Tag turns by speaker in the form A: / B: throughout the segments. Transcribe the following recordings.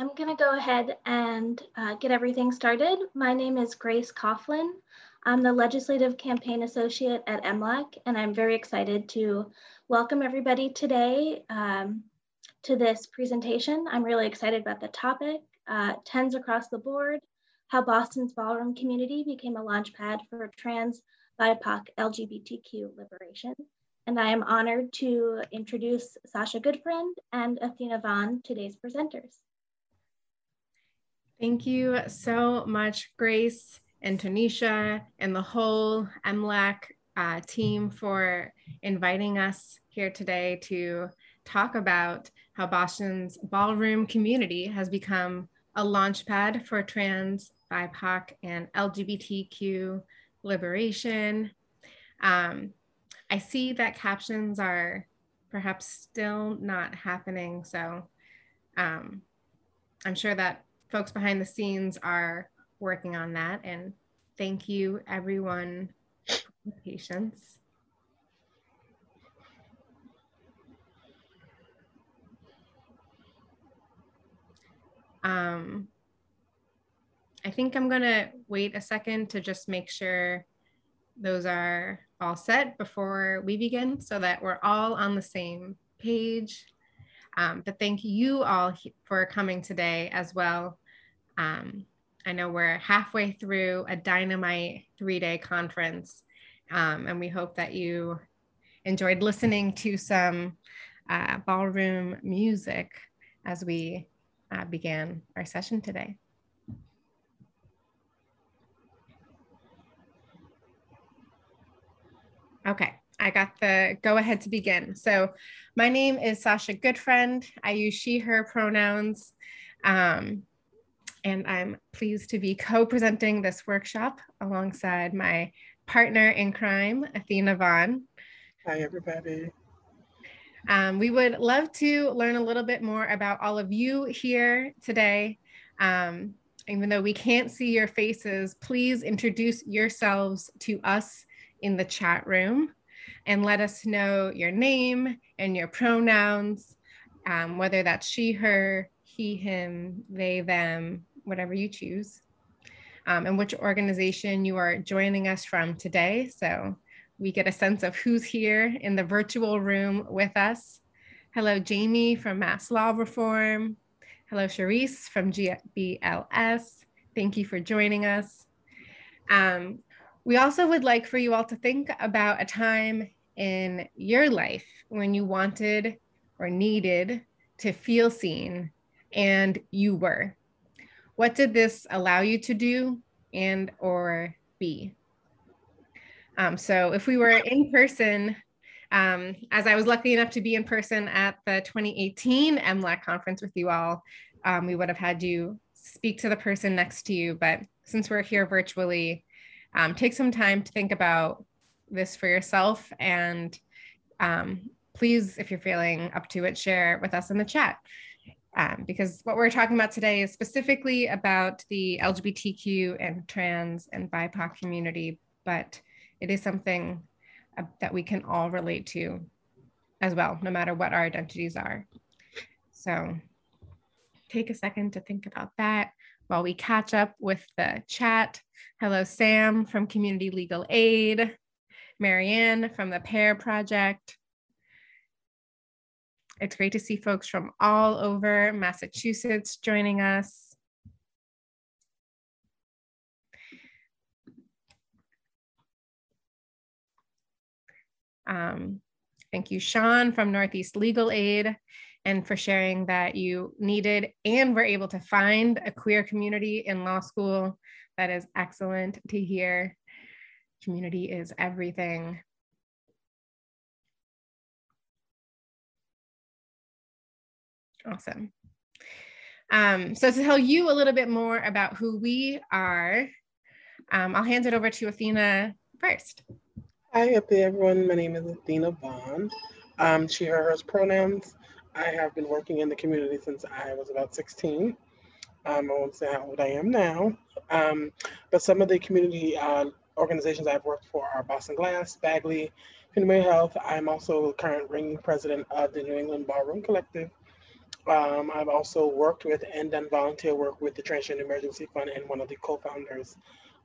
A: I'm going to go ahead and uh, get everything started. My name is Grace Coughlin. I'm the Legislative Campaign Associate at MLAC, and I'm very excited to welcome everybody today um, to this presentation. I'm really excited about the topic, uh, TENS across the board, how Boston's ballroom community became a launchpad for trans, BIPOC, LGBTQ liberation. And I am honored to introduce Sasha Goodfriend and Athena Vaughn, today's presenters.
B: Thank you so much, Grace and Tanisha and the whole MLAC uh, team for inviting us here today to talk about how Boston's ballroom community has become a launchpad for trans, BIPOC, and LGBTQ liberation. Um, I see that captions are perhaps still not happening. So um, I'm sure that folks behind the scenes are working on that. And thank you, everyone, for patience. Um, I think I'm going to wait a second to just make sure those are all set before we begin so that we're all on the same page. Um, but thank you all for coming today as well. Um, I know we're halfway through a dynamite three day conference, um, and we hope that you enjoyed listening to some uh, ballroom music as we uh, began our session today. Okay, I got the go ahead to begin. So, my name is Sasha Goodfriend. I use she, her pronouns. Um, and I'm pleased to be co presenting this workshop alongside my partner in crime, Athena Vaughn.
C: Hi, everybody.
B: Um, we would love to learn a little bit more about all of you here today. Um, even though we can't see your faces, please introduce yourselves to us in the chat room and let us know your name and your pronouns, um, whether that's she, her, he, him, they, them, whatever you choose, um, and which organization you are joining us from today. So we get a sense of who's here in the virtual room with us. Hello, Jamie from Mass Law Reform. Hello, Charisse from GBLS. Thank you for joining us. Um, we also would like for you all to think about a time in your life when you wanted or needed to feel seen and you were. What did this allow you to do and or be? Um, so if we were in person, um, as I was lucky enough to be in person at the 2018 MLAC conference with you all, um, we would have had you speak to the person next to you. But since we're here virtually, um, take some time to think about this for yourself. And um, please, if you're feeling up to it, share with us in the chat um, because what we're talking about today is specifically about the LGBTQ and trans and BIPOC community, but it is something uh, that we can all relate to as well, no matter what our identities are. So take a second to think about that while we catch up with the chat. Hello, Sam from Community Legal Aid, Marianne from the PAIR Project, it's great to see folks from all over Massachusetts joining us. Um, thank you, Sean from Northeast Legal Aid, and for sharing that you needed and were able to find a queer community in law school. That is excellent to hear. Community is everything. Awesome. Um, so to tell you a little bit more about who we are, um, I'll hand it over to Athena first.
C: Hi everyone, my name is Athena Vaughn. Um, she, her, hers pronouns. I have been working in the community since I was about 16. Um, I won't say how old I am now, um, but some of the community uh, organizations I've worked for are Boston Glass, BAGLY, Community Health. I'm also the current ring president of the New England Ballroom Collective, Um, I've also worked with and done volunteer work with the Transgender Emergency Fund and one of the co-founders,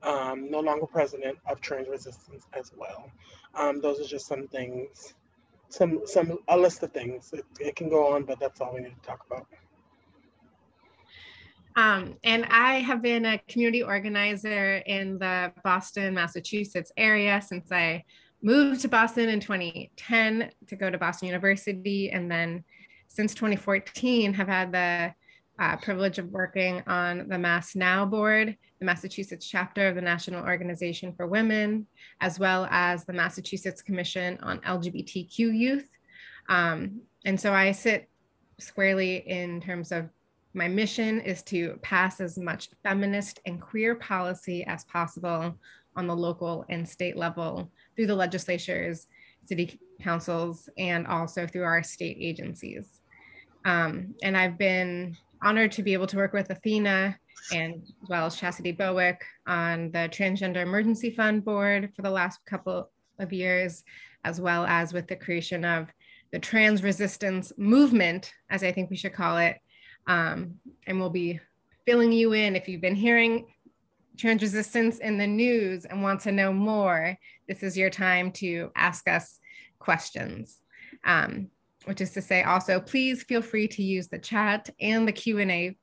C: um, no longer president of Trans Resistance as well. Um, those are just some things, some some a list of things. It, it can go on, but that's all we need to talk about.
B: Um, and I have been a community organizer in the Boston, Massachusetts area since I moved to Boston in 2010 to go to Boston University. And then since 2014, have had the uh, privilege of working on the Mass NOW board, the Massachusetts chapter of the National Organization for Women, as well as the Massachusetts Commission on LGBTQ Youth. Um, and so I sit squarely in terms of my mission is to pass as much feminist and queer policy as possible on the local and state level through the legislatures, city councils, and also through our state agencies. Um, and I've been honored to be able to work with Athena and as well as Chastity Bowick on the Transgender Emergency Fund Board for the last couple of years, as well as with the creation of the trans resistance movement, as I think we should call it, um, and we'll be filling you in if you've been hearing trans resistance in the news and want to know more. This is your time to ask us questions. Um, which is to say also, please feel free to use the chat and the Q&A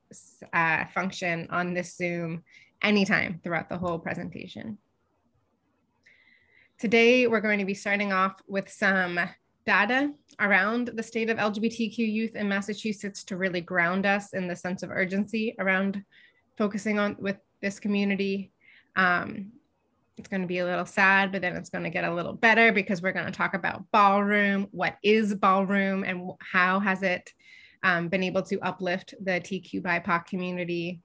B: uh, function on this Zoom anytime throughout the whole presentation. Today, we're going to be starting off with some data around the state of LGBTQ youth in Massachusetts to really ground us in the sense of urgency around focusing on with this community. Um, it's going to be a little sad, but then it's going to get a little better because we're going to talk about ballroom. What is ballroom and how has it um, been able to uplift the TQ BIPOC community?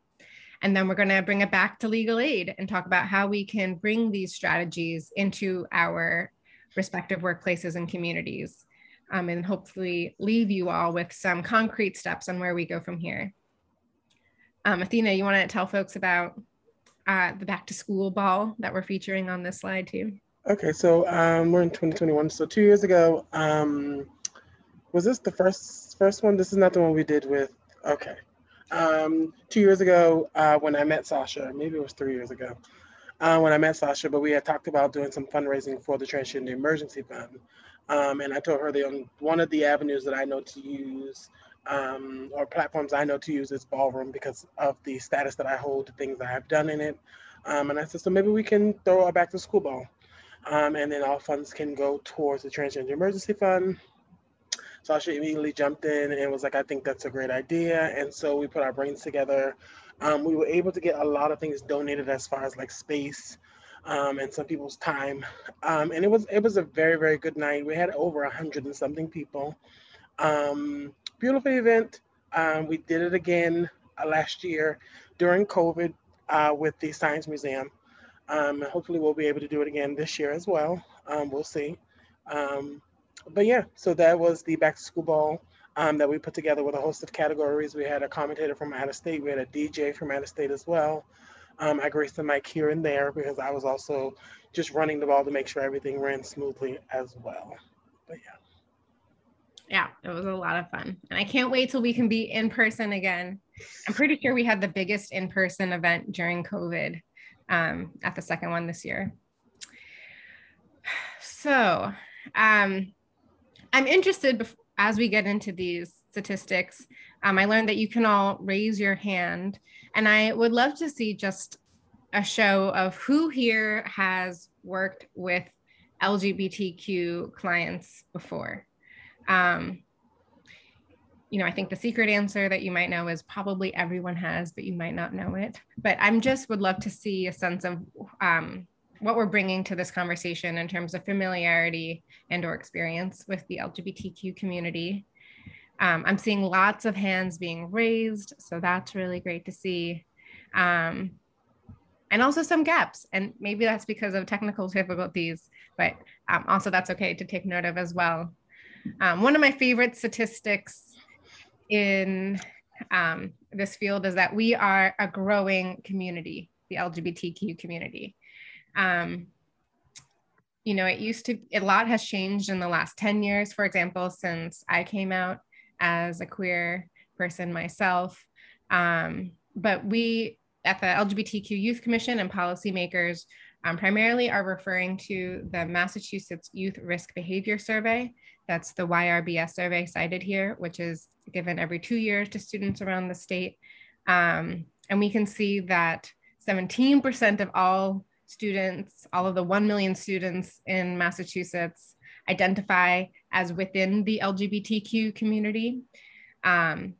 B: And then we're going to bring it back to legal aid and talk about how we can bring these strategies into our respective workplaces and communities, um, and hopefully leave you all with some concrete steps on where we go from here. Um, Athena, you want to tell folks about uh, the back to school ball that we're featuring on this slide too?
C: Okay, so um, we're in 2021. So two years ago, um, was this the first first one? This is not the one we did with. Okay, um, two years ago uh, when I met Sasha, maybe it was three years ago uh, when I met Sasha, but we had talked about doing some fundraising for the Transgender Emergency Fund. Um, and I told her the one of the avenues that I know to use um, or platforms I know to use is Ballroom because of the status that I hold, the things I have done in it. Um, and I said, so maybe we can throw a back to school ball. Um, and then all funds can go towards the Transgender Emergency Fund. Sasha immediately jumped in and was like, I think that's a great idea. And so we put our brains together um, we were able to get a lot of things donated as far as like space um, and some people's time. Um, and it was it was a very very good night. We had over a hundred and something people. Um, beautiful event. Um, we did it again uh, last year during COVID uh, with the Science Museum. Um, hopefully we'll be able to do it again this year as well. we'll see. but yeah, so that was the back to school ball um, that we put together with a host of categories. We had a commentator from out of state, we had a DJ from out of state as well. Um, I graced the mic here and there because I was also just running the ball to make sure everything ran smoothly as well. Yeah.
B: It was a lot of fun. And I can't wait till we can be in person again. I'm pretty sure we had the biggest in person event during COVID um, at the second one this year. So um, I'm interested before as we get into these statistics, um, I learned that you can all raise your hand. And I would love to see just a show of who here has worked with LGBTQ clients before. Um, you know, I think the secret answer that you might know is probably everyone has, but you might not know it. But I'm just would love to see a sense of um, what we're bringing to this conversation in terms of familiarity and or experience with the lgbtq community. Um, i'm seeing lots of hands being raised so that's really great to see. Um, and also some gaps and maybe that's because of technical difficulties but um, also that's okay to take note of as well um, one of my favorite statistics in um, this field is that we are a growing community the lgbtq community um, you know, it used to, a lot has changed in the last 10 years, for example, since I came out as a queer person myself. Um, but we at the LGBTQ Youth Commission and policymakers um, primarily are referring to the Massachusetts Youth Risk Behavior Survey. That's the YRBS survey cited here, which is given every two years to students around the state. Um, and we can see that 17% of all students, all of the 1 million students in Massachusetts identify as within the LGBTQ community. Um,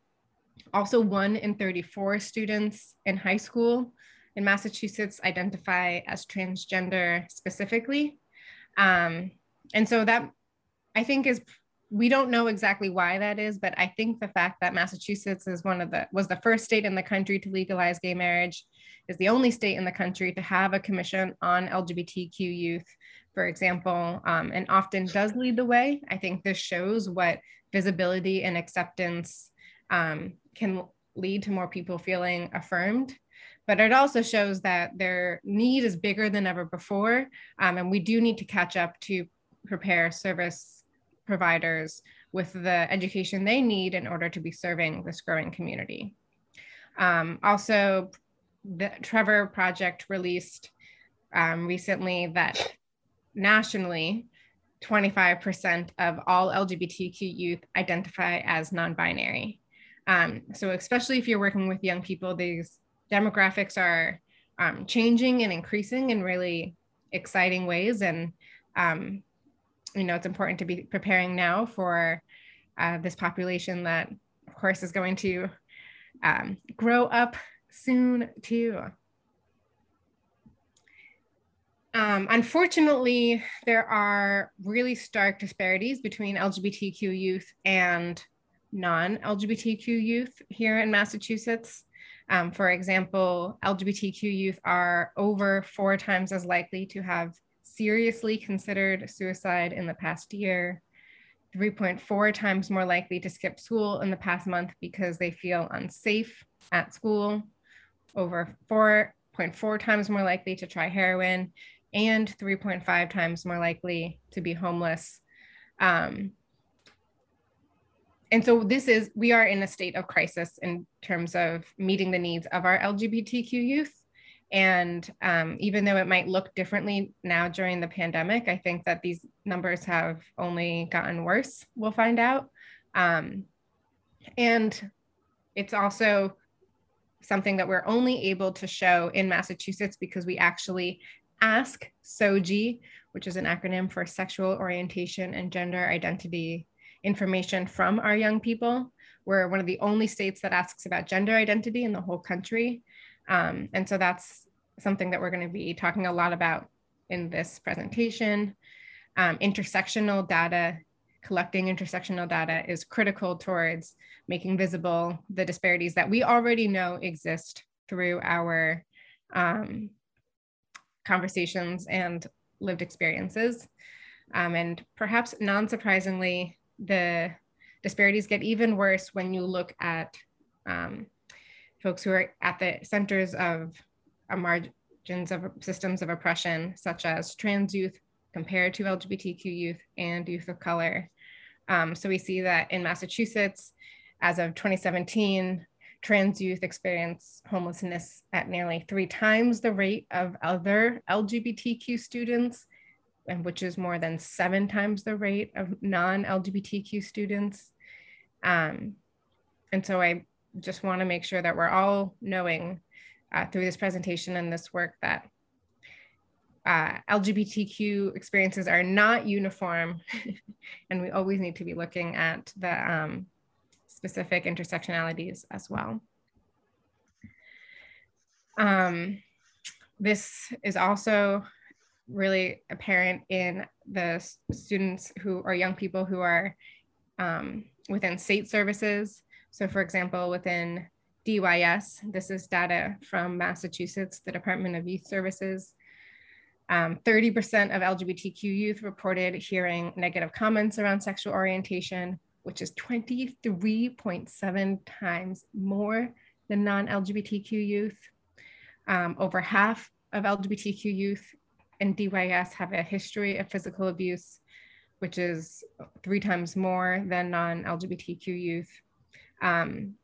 B: also, one in 34 students in high school in Massachusetts identify as transgender specifically. Um, and so that I think is we don't know exactly why that is, but I think the fact that Massachusetts is one of the was the first state in the country to legalize gay marriage, is the only state in the country to have a commission on LGBTQ youth, for example, um, and often does lead the way. I think this shows what visibility and acceptance um, can lead to more people feeling affirmed. But it also shows that their need is bigger than ever before, um, and we do need to catch up to prepare service providers with the education they need in order to be serving this growing community. Um, also, the Trevor Project released um, recently that nationally, 25% of all LGBTQ youth identify as non binary. Um, so, especially if you're working with young people, these demographics are um, changing and increasing in really exciting ways. And um, you know, it's important to be preparing now for uh, this population that, of course, is going to um, grow up soon too. Um, unfortunately, there are really stark disparities between LGBTQ youth and non-LGBTQ youth here in Massachusetts. Um, for example, LGBTQ youth are over four times as likely to have seriously considered suicide in the past year, 3.4 times more likely to skip school in the past month because they feel unsafe at school, over 4.4 times more likely to try heroin, and 3.5 times more likely to be homeless. Um, and so this is, we are in a state of crisis in terms of meeting the needs of our LGBTQ youth. And um, even though it might look differently now during the pandemic, I think that these numbers have only gotten worse, we'll find out. Um, and it's also something that we're only able to show in Massachusetts because we actually ask SOGI, which is an acronym for sexual orientation and gender identity information from our young people. We're one of the only states that asks about gender identity in the whole country. Um, and so that's something that we're going to be talking a lot about in this presentation. Um, intersectional data, collecting intersectional data is critical towards making visible the disparities that we already know exist through our um, conversations and lived experiences. Um, and perhaps non-surprisingly, the disparities get even worse when you look at um, folks who are at the centers of margins of systems of oppression, such as trans youth compared to LGBTQ youth and youth of color. Um, so we see that in Massachusetts, as of 2017, trans youth experience homelessness at nearly three times the rate of other LGBTQ students, and which is more than seven times the rate of non-LGBTQ students. Um, and so I just want to make sure that we're all knowing uh, through this presentation and this work that uh, LGBTQ experiences are not uniform, and we always need to be looking at the um, specific intersectionalities as well. Um, this is also really apparent in the students who are young people who are um, within state services so for example, within DYS, this is data from Massachusetts, the Department of Youth Services. 30% um, of LGBTQ youth reported hearing negative comments around sexual orientation, which is 23.7 times more than non-LGBTQ youth. Um, over half of LGBTQ youth in DYS have a history of physical abuse, which is three times more than non-LGBTQ youth. Um,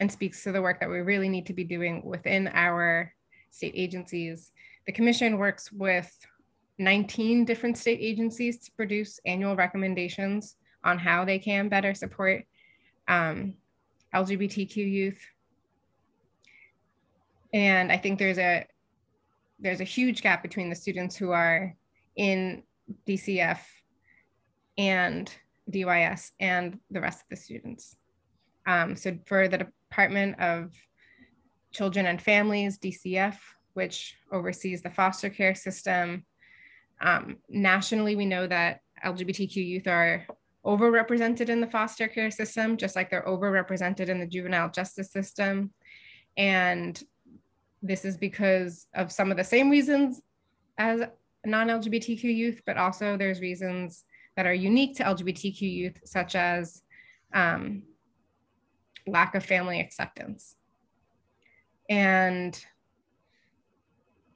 B: and speaks to the work that we really need to be doing within our state agencies. The commission works with 19 different state agencies to produce annual recommendations on how they can better support um, LGBTQ youth. And I think there's a there's a huge gap between the students who are in DCF and DYS and the rest of the students. Um, so for the Department of Children and Families, DCF, which oversees the foster care system, um, nationally, we know that LGBTQ youth are overrepresented in the foster care system, just like they're overrepresented in the juvenile justice system. And this is because of some of the same reasons as non-LGBTQ youth, but also there's reasons that are unique to LGBTQ youth, such as um, lack of family acceptance. And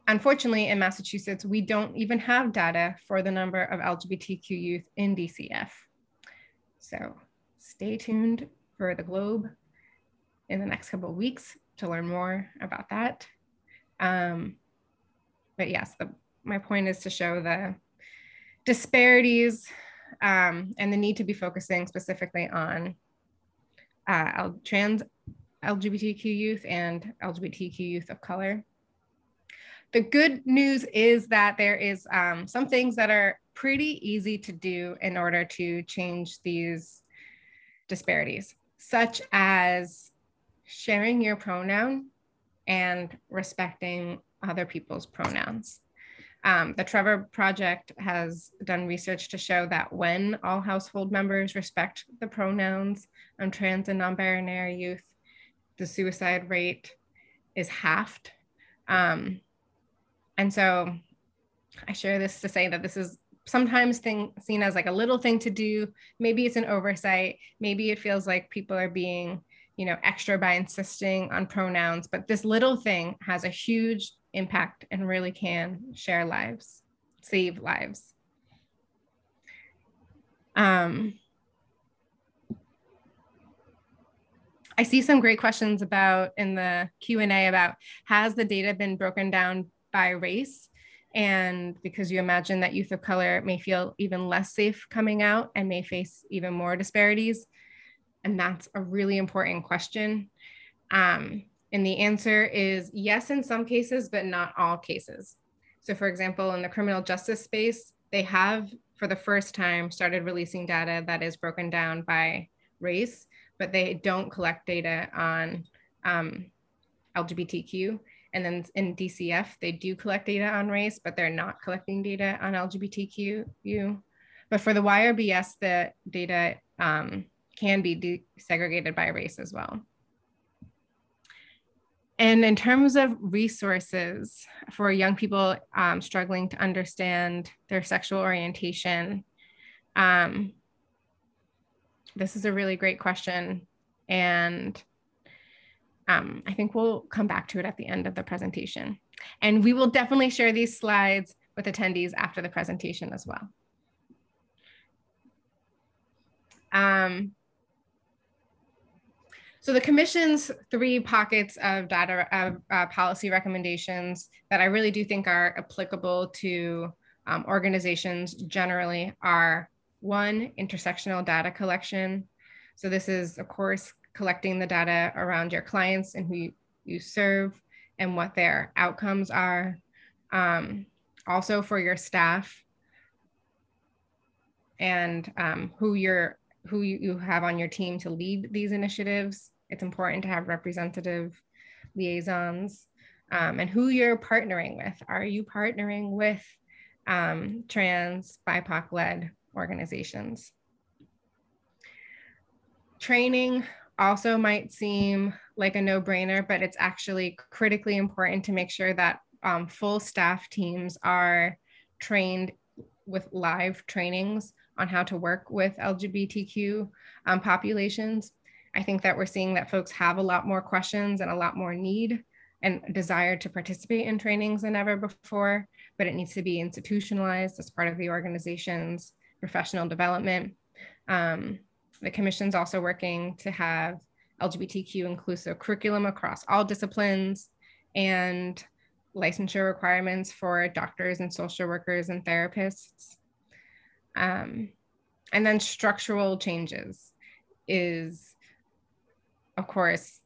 B: unfortunately, in Massachusetts, we don't even have data for the number of LGBTQ youth in DCF. So stay tuned for the Globe in the next couple of weeks to learn more about that. Um, but yes, the, my point is to show the disparities um, and the need to be focusing specifically on uh, trans LGBTQ youth and LGBTQ youth of color. The good news is that there is um, some things that are pretty easy to do in order to change these disparities, such as sharing your pronoun and respecting other people's pronouns. Um, the Trevor Project has done research to show that when all household members respect the pronouns of trans and non-binary youth, the suicide rate is halved. Um, and so I share this to say that this is sometimes thing, seen as like a little thing to do. Maybe it's an oversight. Maybe it feels like people are being, you know, extra by insisting on pronouns, but this little thing has a huge impact and really can share lives, save lives. Um, I see some great questions about in the Q&A about has the data been broken down by race? And because you imagine that youth of color may feel even less safe coming out and may face even more disparities. And that's a really important question. Um, and the answer is yes, in some cases, but not all cases. So, for example, in the criminal justice space, they have, for the first time, started releasing data that is broken down by race, but they don't collect data on um, LGBTQ. And then in DCF, they do collect data on race, but they're not collecting data on LGBTQ. But for the YRBS, the data um, can be segregated by race as well. And in terms of resources for young people um, struggling to understand their sexual orientation, um, this is a really great question. And um, I think we'll come back to it at the end of the presentation. And we will definitely share these slides with attendees after the presentation as well. Um, so the commission's three pockets of data of uh, policy recommendations that I really do think are applicable to um, organizations generally are one, intersectional data collection. So this is, of course, collecting the data around your clients and who you, you serve and what their outcomes are. Um, also for your staff and um, who you're who you, you have on your team to lead these initiatives. It's important to have representative liaisons um, and who you're partnering with. Are you partnering with um, trans, BIPOC led organizations? Training also might seem like a no brainer, but it's actually critically important to make sure that um, full staff teams are trained with live trainings on how to work with LGBTQ um, populations. I think that we're seeing that folks have a lot more questions and a lot more need and desire to participate in trainings than ever before, but it needs to be institutionalized as part of the organization's professional development. Um, the commission's also working to have LGBTQ inclusive curriculum across all disciplines, and licensure requirements for doctors and social workers and therapists. Um, and then structural changes is, of course,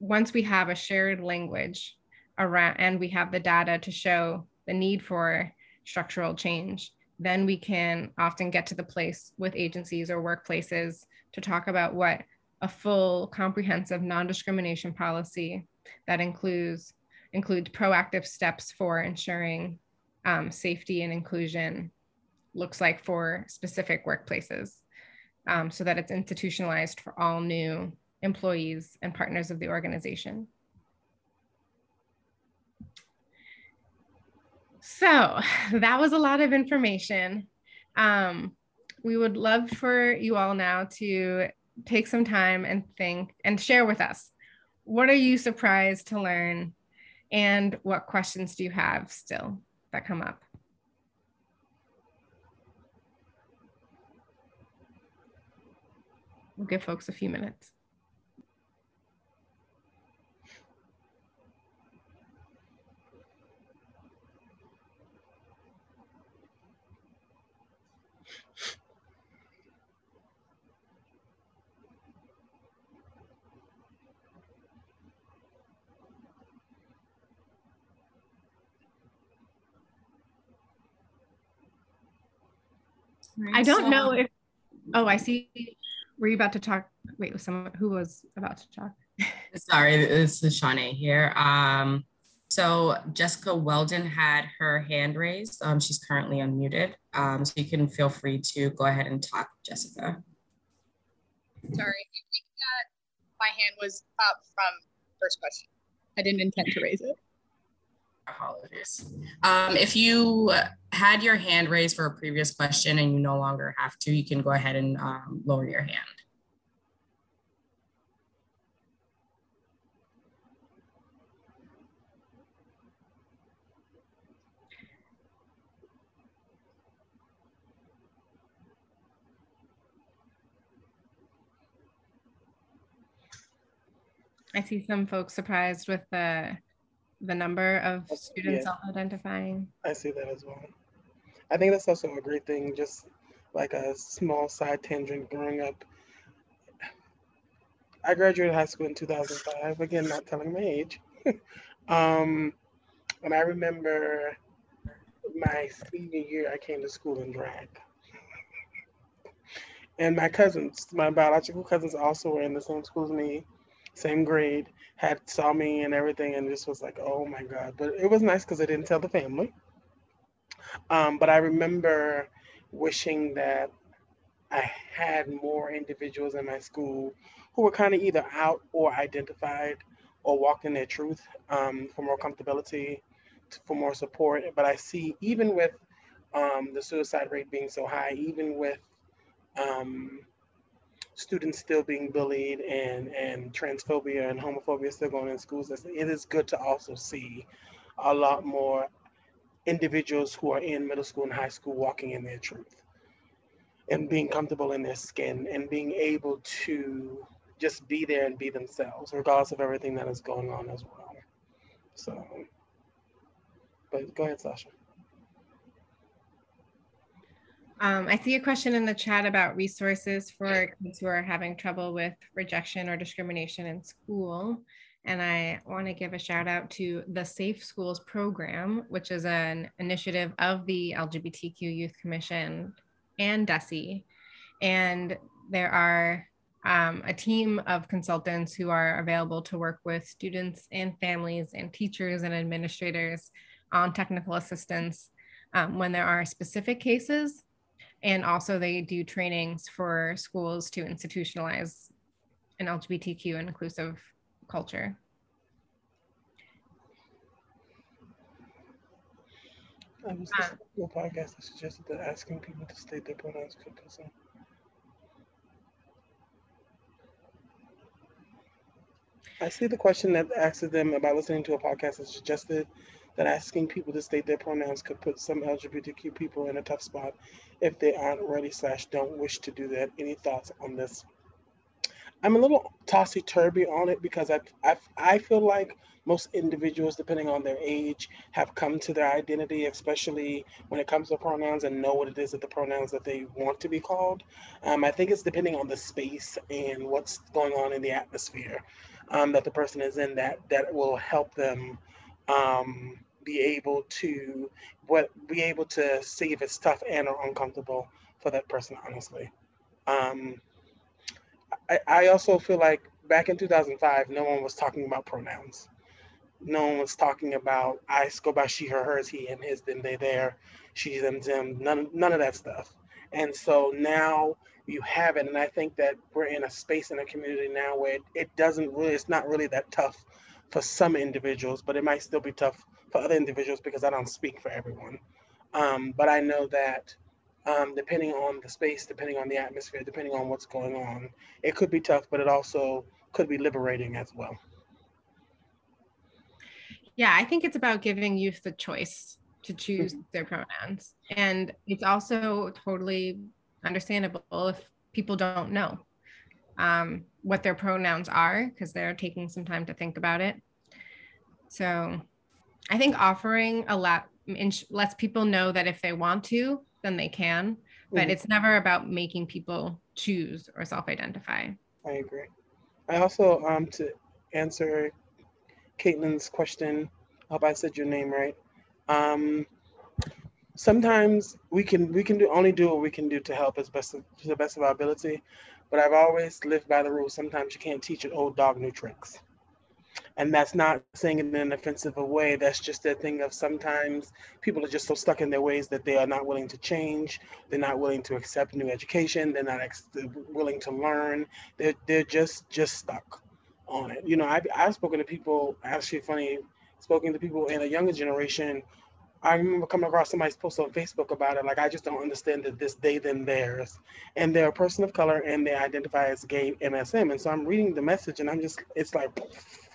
B: once we have a shared language around and we have the data to show the need for structural change, then we can often get to the place with agencies or workplaces to talk about what a full comprehensive non-discrimination policy that includes includes proactive steps for ensuring um, safety and inclusion looks like for specific workplaces um, so that it's institutionalized for all new employees and partners of the organization. So that was a lot of information. Um, we would love for you all now to take some time and think and share with us what are you surprised to learn and what questions do you have still that come up? We'll give folks a few minutes. Right, I don't so, know if. Oh, I see. Were you about to talk? Wait, was someone who was about to talk?
D: Sorry, this is Shawnee here. Um, so Jessica Weldon had her hand raised. Um, she's currently unmuted. Um, so you can feel free to go ahead and talk, Jessica.
E: Sorry, I think that my hand was up from first question. I didn't intend to raise it.
D: Apologies. Um, if you had your hand raised for a previous question and you no longer have to, you can go ahead and um, lower your hand.
B: I see some folks surprised with the the number of students yeah. self-identifying.
C: I see that as well. I think that's also a great thing, just like a small side tangent growing up. I graduated high school in 2005, again, not telling my age. um, and I remember my senior year, I came to school in drag. And my cousins, my biological cousins, also were in the same school as me, same grade had saw me and everything and just was like, oh my God. But it was nice because I didn't tell the family. Um, but I remember wishing that I had more individuals in my school who were kind of either out or identified or walked in their truth um, for more comfortability, for more support. But I see even with um, the suicide rate being so high, even with um, students still being bullied and and transphobia and homophobia still going in schools, it is good to also see a lot more individuals who are in middle school and high school walking in their truth and being comfortable in their skin and being able to just be there and be themselves, regardless of everything that is going on as well. So, but go ahead, Sasha.
B: Um, I see a question in the chat about resources for kids who are having trouble with rejection or discrimination in school. And I want to give a shout out to the Safe Schools program, which is an initiative of the LGBTQ Youth Commission and DESE. And there are um, a team of consultants who are available to work with students and families and teachers and administrators on technical assistance um, when there are specific cases and also they do trainings for schools to institutionalize an LGBTQ inclusive culture.
C: I was listening to a podcast that suggested that asking people to state their pronouns could put some. I see the question that asks them about listening to a podcast that suggested that asking people to state their pronouns could put some LGBTQ people in a tough spot if they aren't ready slash don't wish to do that. Any thoughts on this? I'm a little tossy turvy on it because I, I, I feel like most individuals, depending on their age, have come to their identity, especially when it comes to pronouns and know what it is that the pronouns that they want to be called. Um, I think it's depending on the space and what's going on in the atmosphere um, that the person is in that that will help them um, be able to what be able to see if it's tough and or uncomfortable for that person. Honestly, um, I, I also feel like back in 2005, no one was talking about pronouns no one was talking about I go by she, her, hers, he, and his, them, they, there she, them, them, none, none of that stuff. And so now you have it, and I think that we're in a space in a community now where it, it doesn't really, it's not really that tough for some individuals, but it might still be tough for other individuals because I don't speak for everyone. Um, but I know that um, depending on the space, depending on the atmosphere, depending on what's going on, it could be tough, but it also could be liberating as well.
B: Yeah, I think it's about giving youth the choice to choose mm-hmm. their pronouns. And it's also totally understandable if people don't know um, what their pronouns are because they're taking some time to think about it. So I think offering a lot lets people know that if they want to, then they can, but mm-hmm. it's never about making people choose or self identify.
C: I agree. I also, um, to answer Caitlin's question. I hope I said your name right. Um, sometimes we can we can do only do what we can do to help as best of, to the best of our ability. But I've always lived by the rule. Sometimes you can't teach an old dog new tricks. And that's not saying it in an offensive way. That's just a thing of sometimes people are just so stuck in their ways that they are not willing to change. They're not willing to accept new education. They're not ex- willing to learn. They're, they're just just stuck on it. You know, I've, I've spoken to people, actually funny, spoken to people in a younger generation. I remember coming across somebody's post on Facebook about it. Like, I just don't understand that this they, them, theirs. And they're a person of color and they identify as gay MSM. And so I'm reading the message and I'm just, it's like,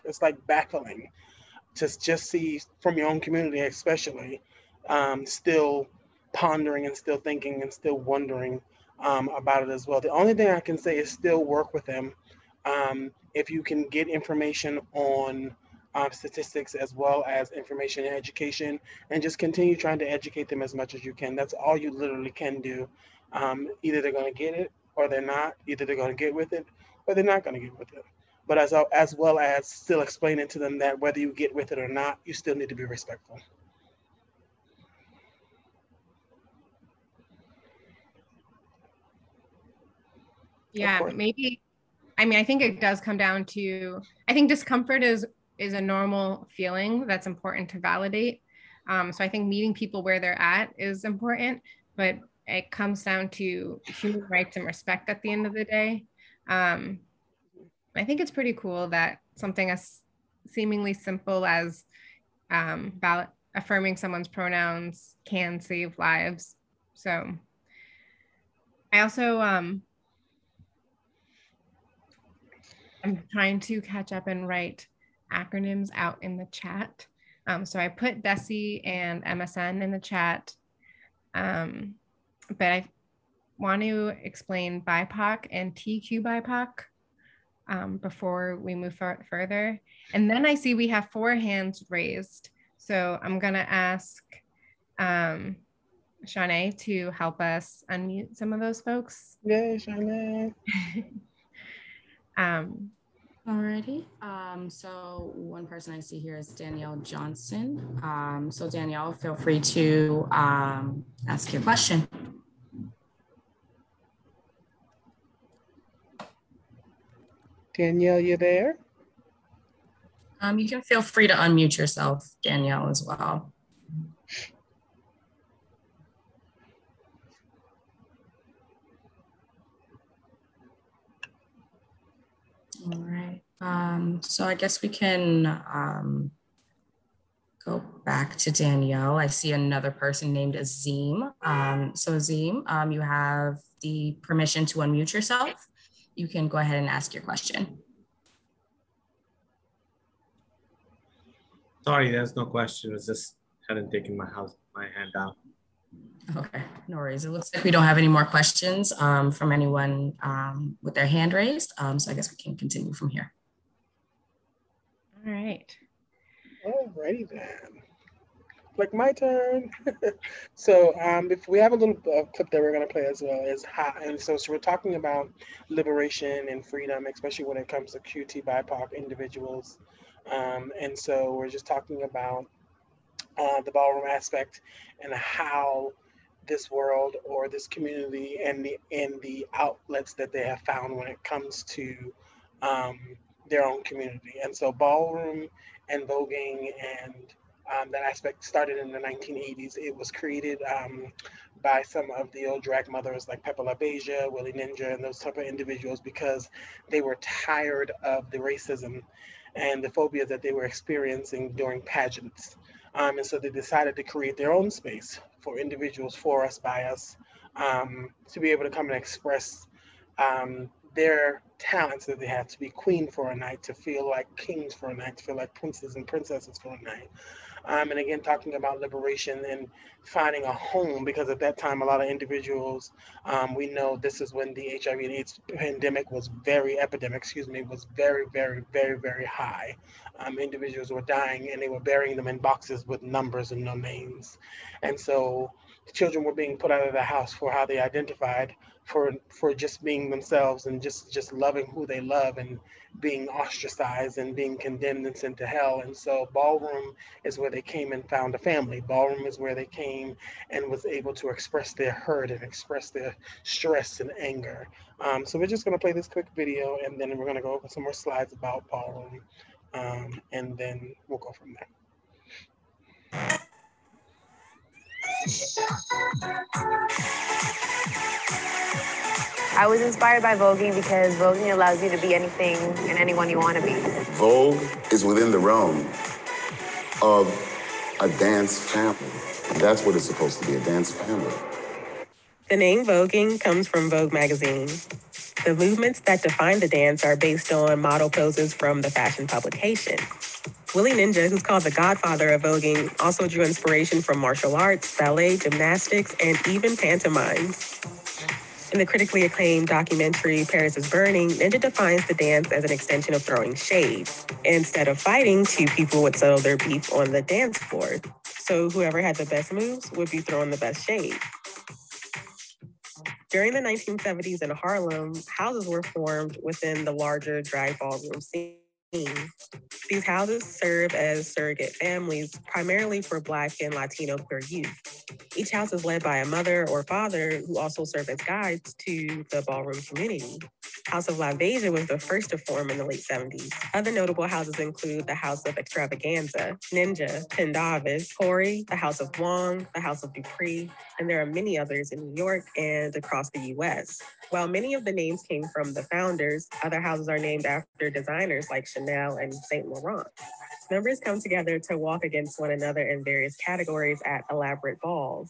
C: it's like baffling to just see from your own community, especially, um, still pondering and still thinking and still wondering um, about it as well. The only thing I can say is still work with them um, if you can get information on um, statistics as well as information and education, and just continue trying to educate them as much as you can. That's all you literally can do. Um, either they're going to get it or they're not. Either they're going to get with it or they're not going to get with it. But as, as well as still explaining to them that whether you get with it or not, you still need to be respectful.
B: Yeah, maybe I mean, I think it does come down to I think discomfort is is a normal feeling that's important to validate. Um, so I think meeting people where they're at is important, but it comes down to human rights and respect at the end of the day. Um, I think it's pretty cool that something as seemingly simple as um, ballot, affirming someone's pronouns can save lives. So I also um, I'm trying to catch up and write acronyms out in the chat. Um, so I put DESE and MSM in the chat, um, but I want to explain BIPOC and TQ BIPOC um, before we move further. And then I see we have four hands raised. So I'm going to ask um, Shanae to help us unmute some of those folks.
C: Yay, Shanae.
D: Um, Alrighty. Um, so one person I see here is Danielle Johnson. Um, so Danielle, feel free to um, ask your question.
C: Danielle, you there?
D: Um, you can feel free to unmute yourself, Danielle, as well. All right. Um, so I guess we can um, go back to Danielle. I see another person named Azim. Um, so Azim, um, you have the permission to unmute yourself. You can go ahead and ask your question.
F: Sorry, there's no question. It was just hadn't taken my house my hand down.
D: Okay, no worries. It looks like we don't have any more questions um, from anyone um, with their hand raised. Um, so I guess we can continue from here.
B: All right.
C: Alrighty then. Like my turn. so um, if we have a little uh, clip that we're going to play as well is how, and so, so we're talking about liberation and freedom, especially when it comes to QT BIPOC individuals. Um, and so we're just talking about uh, the ballroom aspect and how this world or this community and the and the outlets that they have found when it comes to um, their own community. And so ballroom and voguing and um, that aspect started in the 1980s. It was created um, by some of the old drag mothers like Pepper LaBeija, Willie Ninja, and those type of individuals because they were tired of the racism and the phobia that they were experiencing during pageants. Um, and so they decided to create their own space for individuals, for us, by us, um, to be able to come and express um, their talents that they have to be queen for a night, to feel like kings for a night, to feel like princes and princesses for a night. Um, and again, talking about liberation and finding a home, because at that time, a lot of individuals, um, we know this is when the HIV and AIDS pandemic was very, epidemic, excuse me, was very, very, very, very high. Um, individuals were dying and they were burying them in boxes with numbers and no names. And so children were being put out of the house for how they identified for for just being themselves and just just loving who they love and being ostracized and being condemned and sent to hell. And so ballroom is where they came and found a family. Ballroom is where they came and was able to express their hurt and express their stress and anger. Um, so we're just going to play this quick video and then we're going to go over some more slides about ballroom um, and then we'll go from there
F: I was inspired by voguing because voguing allows you to be anything and anyone you want to be.
G: Vogue is within the realm of a dance family. That's what it's supposed to be, a dance family.
H: The name voguing comes from Vogue magazine. The movements that define the dance are based on model poses from the fashion publication. Willie Ninja, who's called the godfather of voguing, also drew inspiration from martial arts, ballet, gymnastics, and even pantomimes. In the critically acclaimed documentary Paris is Burning, Ninja defines the dance as an extension of throwing shade. Instead of fighting, two people would settle their beef on the dance floor. So whoever had the best moves would be throwing the best shade. During the 1970s in Harlem, houses were formed within the larger drag ballroom scene. These houses serve as surrogate families, primarily for Black and Latino queer youth. Each house is led by a mother or father who also serve as guides to the ballroom community. House of Beija was the first to form in the late 70s. Other notable houses include the House of Xtravaganza, Ninja, Pendavis, Hori, the House of Wong, the House of Dupree, and there are many others in New York and across the US. While many of the names came from the founders, other houses are named after designers like Chanel and Saint Laurent. Members come together to walk against one another in various categories at elaborate balls.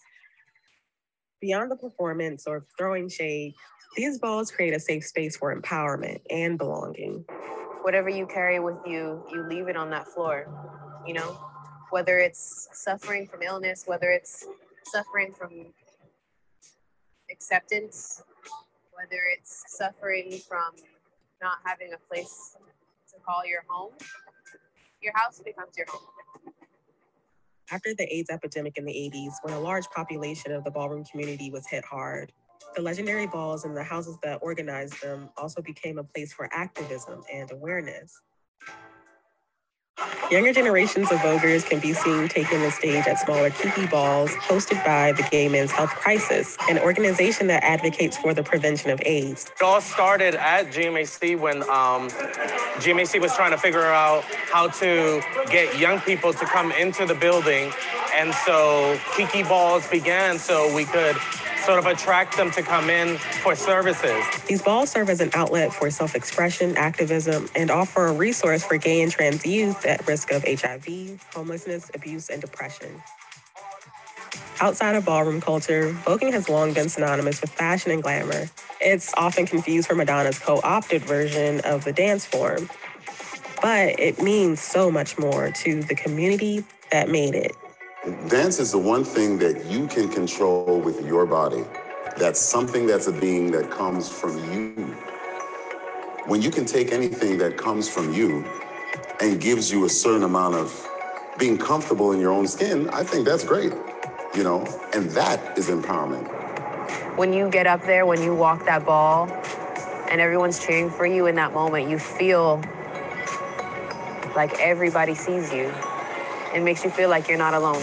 H: Beyond the performance or throwing shade, these balls create a safe space for empowerment and belonging.
F: Whatever you carry with you, you leave it on that floor, you know? Whether it's suffering from illness, whether it's suffering from acceptance, whether it's suffering from not having a place to call your home, your house becomes your home.
H: After the AIDS epidemic in the 80s, when a large population of the ballroom community was hit hard, the legendary balls and the houses that organized them also became a place for activism and awareness. Younger generations of voguers can be seen taking the stage at smaller kiki balls hosted by the Gay Men's Health Crisis, an organization that advocates for the prevention of AIDS.
I: It all started at GMHC when um, GMHC was trying to figure out how to get young people to come into the building. And so kiki balls began so we could sort of attract them to come in for services.
H: These balls serve as an outlet for self expression, activism, and offer a resource for gay and trans youth at risk of HIV, homelessness, abuse, and depression. Outside of ballroom culture, voguing has long been synonymous with fashion and glamour. It's often confused for Madonna's co opted version of the dance form. But it means so much more to the community that made it.
G: Dance is the one thing that you can control with your body. That's something that's a being that comes from you. When you can take anything that comes from you and gives you a certain amount of being comfortable in your own skin, I think that's great, you know, and that is empowerment.
F: When you get up there, when you walk that ball, and everyone's cheering for you in that moment, you feel like everybody sees you. It makes you feel like you're not alone.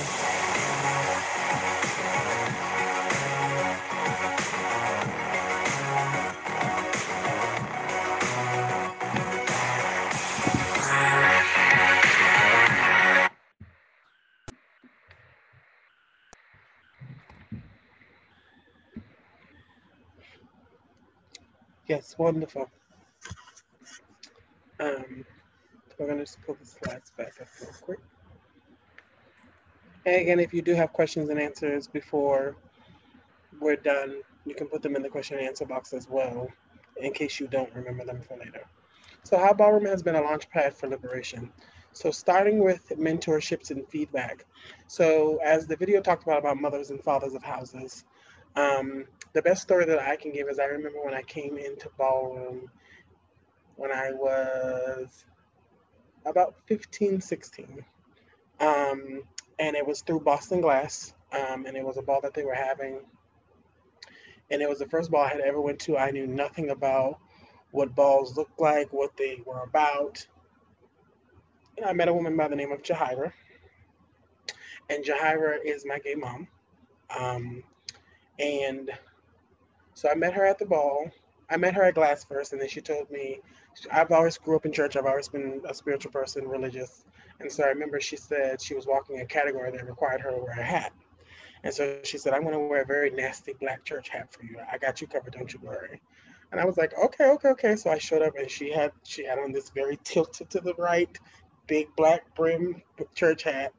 C: Yes, wonderful. Um, we're going to just pull the slides back up real quick. Again, if you do have questions and answers before we're done, you can put them in the question and answer box as well, in case you don't remember them for later. So how Ballroom has been a launch pad for liberation. So starting with mentorships and feedback. So as the video talked about about mothers and fathers of houses, um, the best story that I can give is I remember when I came into ballroom when I was about 15, 16. Um, and it was through Boston Glass, um, and it was a ball that they were having. And it was the first ball I had ever went to. I knew nothing about what balls looked like, what they were about. And I met a woman by the name of Jahira. And Jahira is my gay mom. Um, and so I met her at the ball. I met her at Glass first, and then she told me, I've always grew up in church. I've always been a spiritual person, religious. And so I remember she said she was walking a category that required her to wear a hat. And so she said, I'm going to wear a very nasty black church hat for you. I got you covered, don't you worry. And I was like, okay, okay, okay. So I showed up and she had she had on this very tilted to the right, big black brim church hat.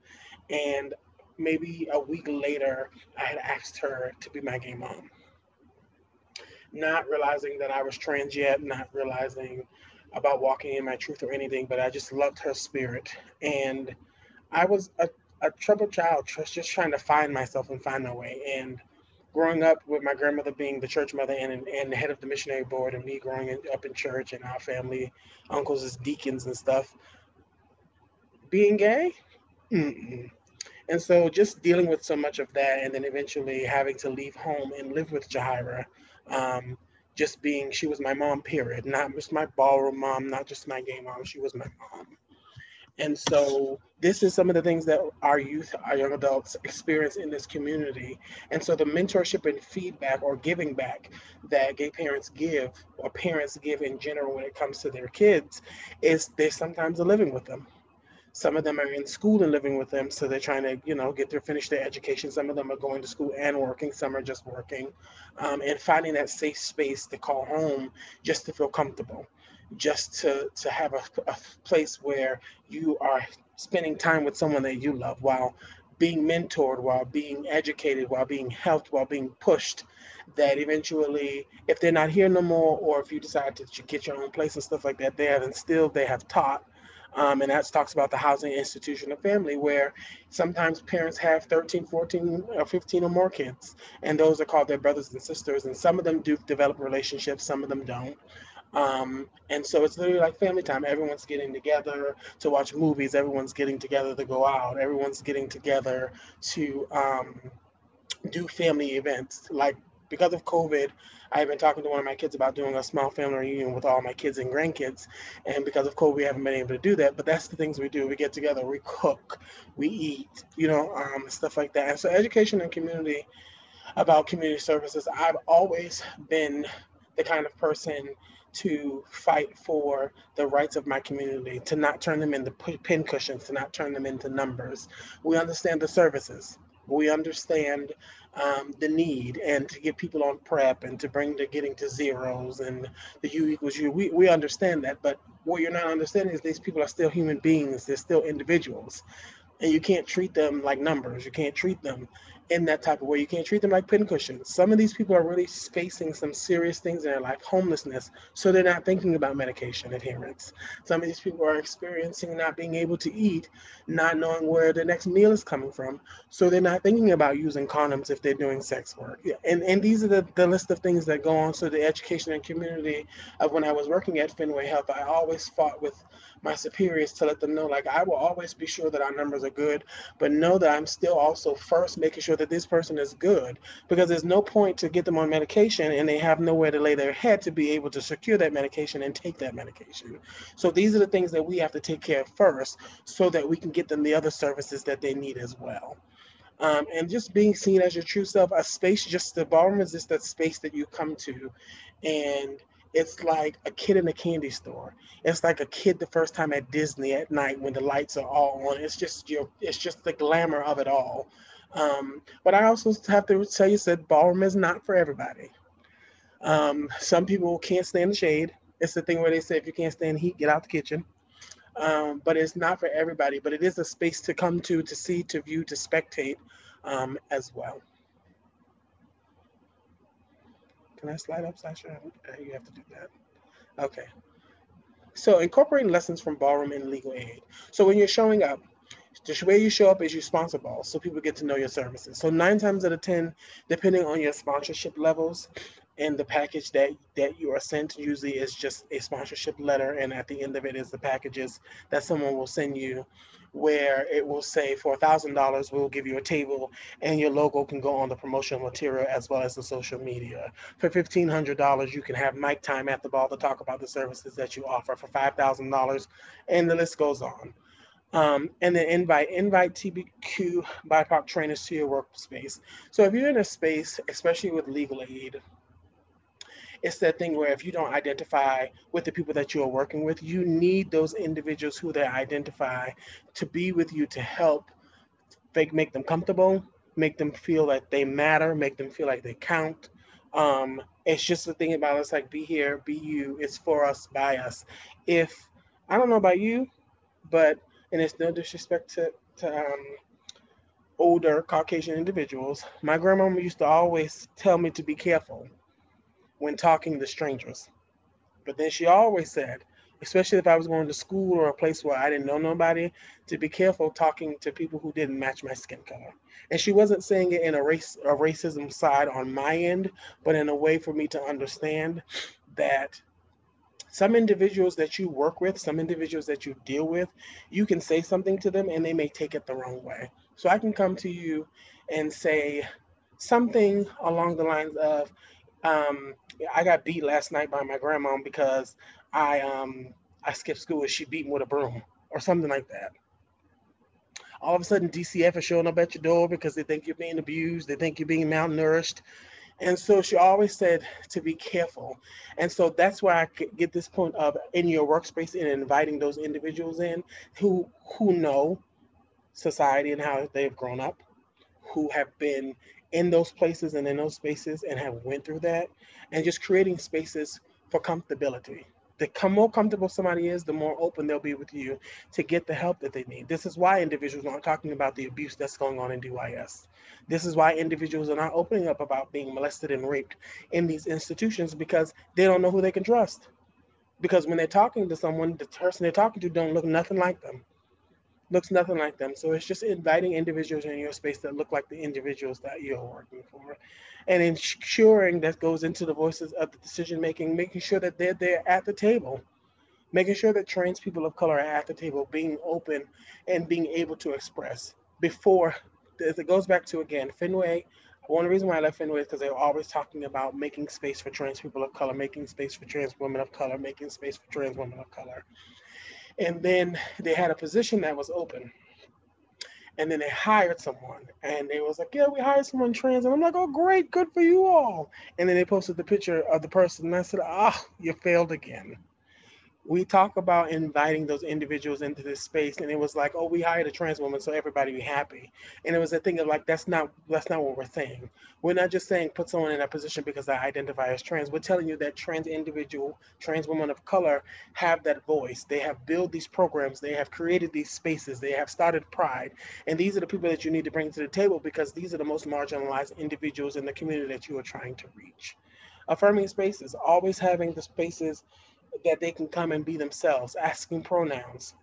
C: And maybe a week later, I had asked her to be my gay mom. Not realizing that I was trans yet, not realizing about walking in my truth or anything, but I just loved her spirit. And I was a, a troubled child, just trying to find myself and find my way. And growing up with my grandmother being the church mother and, and the head of the missionary board, and me growing in, up in church, and our family, uncles as deacons and stuff, being gay, Mm-mm. and so just dealing with so much of that, and then eventually having to leave home and live with Jahira. Um, just being she was my mom period. Not just my ballroom mom not just my gay mom she was my mom. And so this is some of the things that our youth our young adults experience in this community. And so the mentorship and feedback or giving back that gay parents give or parents give in general when it comes to their kids is they sometimes are living with them some of them are in school and living with them, so they're trying to, you know, get their finish their education. Some of them are going to school and working. Some are just working, um, and finding that safe space to call home just to feel comfortable, just to to have a, a place where you are spending time with someone that you love while being mentored, while being educated, while being helped, while being pushed. That eventually, if they're not here no more, or if you decide to get your own place and stuff like that, they have instilled, they have taught um, and that talks about the housing institution of family, where sometimes parents have 13, 14, or 15 or more kids, and those are called their brothers and sisters. And some of them do develop relationships, some of them don't. Um, and so it's literally like family time. Everyone's getting together to watch movies. Everyone's getting together to go out. Everyone's getting together to um, do family events. Like because of COVID, I've been talking to one of my kids about doing a small family reunion with all my kids and grandkids. And because of COVID, we haven't been able to do that. But that's the things we do. We get together, we cook, we eat, you know, um, stuff like that. And so education and community about community services, I've always been the kind of person to fight for the rights of my community, to not turn them into pin cushions, to not turn them into numbers. We understand the services. We understand um, the need and to get people on PrEP and to bring the getting to zeros and the U equals U. We, we understand that, but what you're not understanding is these people are still human beings. They're still individuals. And you can't treat them like numbers. You can't treat them in that type of way. You can't treat them like pincushions. Some of these people are really facing some serious things in their life, homelessness, so they're not thinking about medication adherence. Some of these people are experiencing not being able to eat, not knowing where the next meal is coming from, so they're not thinking about using condoms if they're doing sex work. And, and these are the, the list of things that go on. So the education and community of when I was working at Fenway Health, I always fought with my superiors to let them know like I will always be sure that our numbers are good, but know that I'm still also first making sure that this person is good because there's no point to get them on medication and they have nowhere to lay their head to be able to secure that medication and take that medication. So these are the things that we have to take care of first so that we can get them the other services that they need as well. Um, and just being seen as your true self, a space, just the ballroom is just that space that you come to and it's like a kid in a candy store. It's like a kid the first time at Disney at night when the lights are all on. It's just your, it's just the glamour of it all. Um, but I also have to tell you that ballroom is not for everybody. Um, some people can't stand the shade. It's the thing where they say if you can't stand heat, get out the kitchen. Um, but it's not for everybody. But it is a space to come to, to see, to view, to spectate um, as well. Can I slide up, Sasha? Uh, you have to do that. Okay. So incorporating lessons from ballroom and legal aid. So when you're showing up, the way you show up is you sponsor balls so people get to know your services. So nine times out of 10, depending on your sponsorship levels and the package that, that you are sent, usually is just a sponsorship letter. And at the end of it is the packages that someone will send you where it will say for $1,000, we'll give you a table and your logo can go on the promotional material as well as the social media. For $1,500, you can have mic time at the ball to talk about the services that you offer for $5,000 and the list goes on. Um, and then invite invite TBQ BIPOC trainers to your workspace. So if you're in a space, especially with legal aid, it's that thing where if you don't identify with the people that you are working with, you need those individuals who they identify to be with you to help make, make them comfortable, make them feel that they matter, make them feel like they count. Um, it's just the thing about us like be here, be you, it's for us, by us. If I don't know about you, but and it's no disrespect to, to um, older Caucasian individuals, my grandmama used to always tell me to be careful when talking to strangers. But then she always said, especially if I was going to school or a place where I didn't know nobody, to be careful talking to people who didn't match my skin color. And she wasn't saying it in a race a racism side on my end, but in a way for me to understand that some individuals that you work with, some individuals that you deal with, you can say something to them and they may take it the wrong way. So I can come to you and say something along the lines of, um, I got beat last night by my grandma because I um I skipped school and she beat me with a broom or something like that. All of a sudden, DCF is showing up at your door because they think you're being abused, they think you're being malnourished. And so she always said to be careful. And so that's why I get this point of in your workspace and inviting those individuals in who who know society and how they've grown up, who have been in those places and in those spaces and have went through that and just creating spaces for comfortability. The more comfortable somebody is the more open they'll be with you to get the help that they need. This is why individuals aren't talking about the abuse that's going on in dys this is why individuals are not opening up about being molested and raped in these institutions because they don't know who they can trust. Because when they're talking to someone the person they're talking to don't look nothing like them looks nothing like them. So it's just inviting individuals in your space that look like the individuals that you're working for. And ensuring that goes into the voices of the decision making, making sure that they're there at the table, making sure that trans people of color are at the table, being open and being able to express before it goes back to again, Fenway. One reason why I left Fenway is because they were always talking about making space for trans people of color, making space for trans women of color, making space for trans women of color. And then they had a position that was open. And then they hired someone and they was like, yeah, we hired someone trans. And I'm like, oh, great, good for you all. And then they posted the picture of the person and I said, ah, oh, you failed again. We talk about inviting those individuals into this space and it was like oh we hired a trans woman so everybody be happy. And it was a thing of like that's not that's not what we're saying. We're not just saying put someone in that position because i identify as trans. We're telling you that trans individual trans women of color have that voice. They have built these programs. They have created these spaces. They have started pride. And these are the people that you need to bring to the table because these are the most marginalized individuals in the community that you are trying to reach. Affirming spaces always having the spaces that they can come and be themselves, asking pronouns,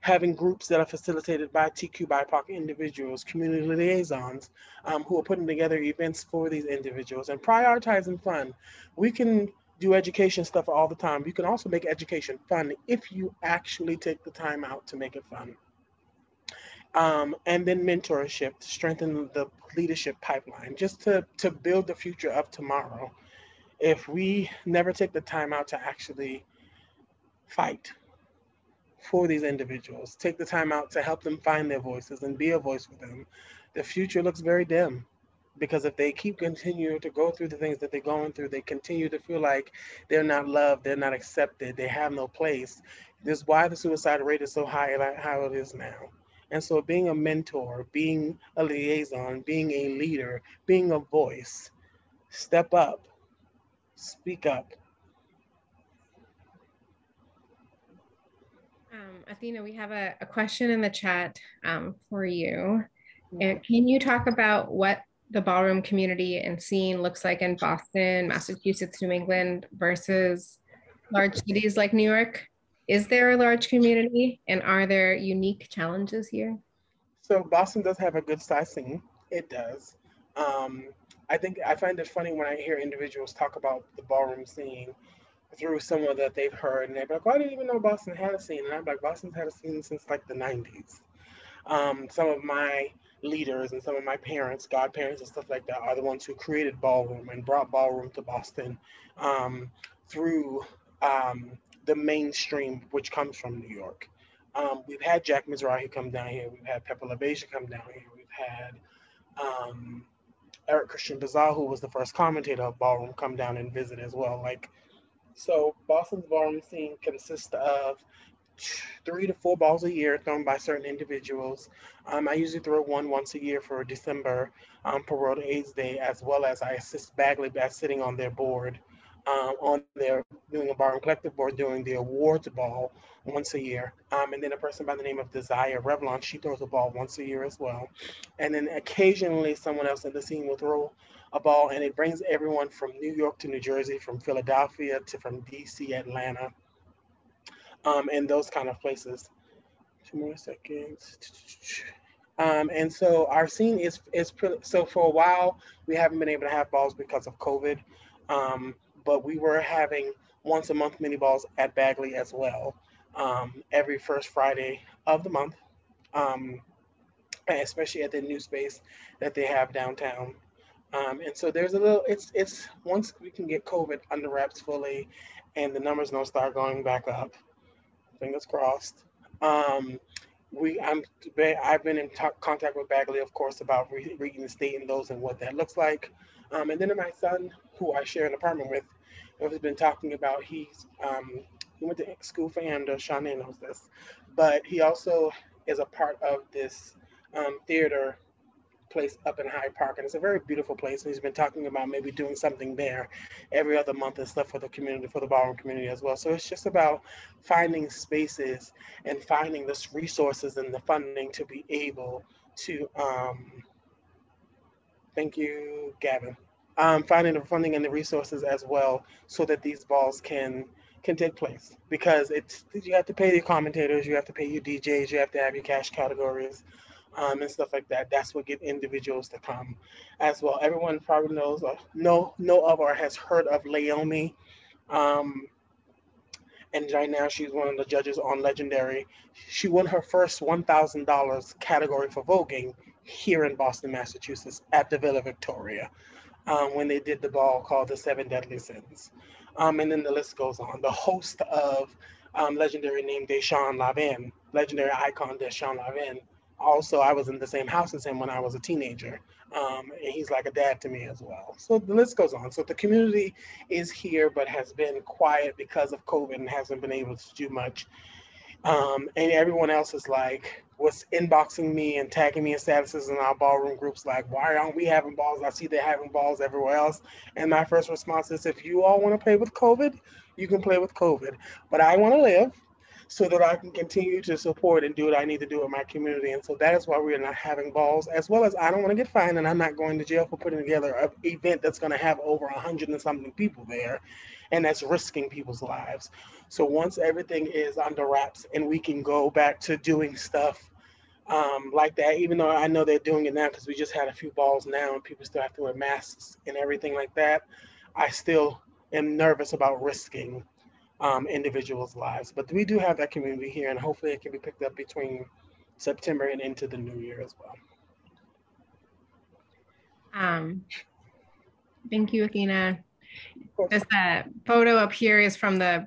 C: having groups that are facilitated by TQ BIPOC individuals, community liaisons um, who are putting together events for these individuals and prioritizing fun. We can do education stuff all the time. You can also make education fun if you actually take the time out to make it fun. Um, and then mentorship to strengthen the leadership pipeline, just to, to build the future of tomorrow if we never take the time out to actually fight for these individuals, take the time out to help them find their voices and be a voice for them, the future looks very dim. Because if they keep continuing to go through the things that they're going through, they continue to feel like they're not loved, they're not accepted, they have no place. This is why the suicide rate is so high like how it is now. And so being a mentor, being a liaison, being a leader, being a voice, step up, Speak up.
B: Um, Athena, we have a, a, question in the chat um, for you. And can you talk about what the ballroom community and scene looks like in Boston, Massachusetts, New England versus large cities like New York? Is there a large community and are there unique challenges here?
C: So Boston does have a good size scene. It does. Um, I think I find it funny when I hear individuals talk about the ballroom scene through someone that they've heard, and they're like, "Well, I didn't even know Boston had a scene." And I'm like, "Boston's had a scene since like the '90s." Um, some of my leaders and some of my parents, godparents, and stuff like that, are the ones who created ballroom and brought ballroom to Boston um, through um, the mainstream, which comes from New York. Um, we've had Jack Mizrahi come down here. We've had Pepper LaBeija come down here. We've had um, Eric Christian Bazaar, who was the first commentator of Ballroom, come down and visit as well. Like, so Boston's ballroom scene consists of three to four balls a year thrown by certain individuals. Um, I usually throw one once a year for December um, for World AIDS Day, as well as I assist BAGLY by sitting on their board um, on their doing a bar collective board doing the awards ball once a year. Um, and then a person by the name of Desire Revlon, she throws a ball once a year as well. And then occasionally someone else in the scene will throw a ball and it brings everyone from New York to New Jersey, from Philadelphia to from DC, Atlanta, um, and those kind of places. Two more seconds. Um, and so our scene is is so for a while we haven't been able to have balls because of COVID. Um, but we were having once a month mini balls at BAGLY as well, um, every first Friday of the month, um, especially at the new space that they have downtown. Um, and so there's a little, it's, it's once we can get COVID under wraps fully and the numbers don't start going back up, fingers crossed. Um, we, I'm, I've been in t- contact with BAGLY, of course, about re- reinstating those and what that looks like. Um, and then my son, who I share an apartment with, has been talking about he's um, he went to school for AMDA. Shanae knows this, but he also is a part of this um, theater place up in Hyde Park, and it's a very beautiful place. And he's been talking about maybe doing something there every other month and stuff for the community, for the ballroom community as well. So it's just about finding spaces and finding the resources and the funding to be able to. Um, thank you, Gavin um, finding the funding and the resources as well so that these balls can can take place. Because it's you have to pay your commentators you have to pay your djs you have to have your cash categories um, and stuff like that. That's what get individuals to come as well. Everyone probably knows or know know of or has heard of Leiomy um, and right now she's one of the judges on legendary. She won her first $1000 category for voguing here in boston massachusetts at the villa victoria um, when they did the ball called The Seven Deadly Sins. Um, and then the list goes on. The host of um, legendary name Deshawn Lavin, legendary icon Deshawn Lavin, also, I was in the same house as him when I was a teenager. Um, and he's like a dad to me as well. So the list goes on. So the community is here, but has been quiet because of COVID and hasn't been able to do much. Um, and everyone else is like, was inboxing me and tagging me in statuses in our ballroom groups, like, why aren't we having balls? I see they're having balls everywhere else. And my first response is, if you all want to play with COVID, you can play with COVID. But I want to live so that I can continue to support and do what I need to do in my community. And so that is why we are not having balls, as well as I don't want to get fined and I'm not going to jail for putting together an event that's going to have over a hundred and something people there. And that's risking people's lives. So once everything is under wraps and we can go back to doing stuff um, like that, even though I know they're doing it now because we just had a few balls now and people still have to wear masks and everything like that, I still am nervous about risking um, individuals' lives. But we do have that community here, and hopefully it can be picked up between September and into the new year as well.
B: Um, thank you, Athena. This uh, photo up here is from the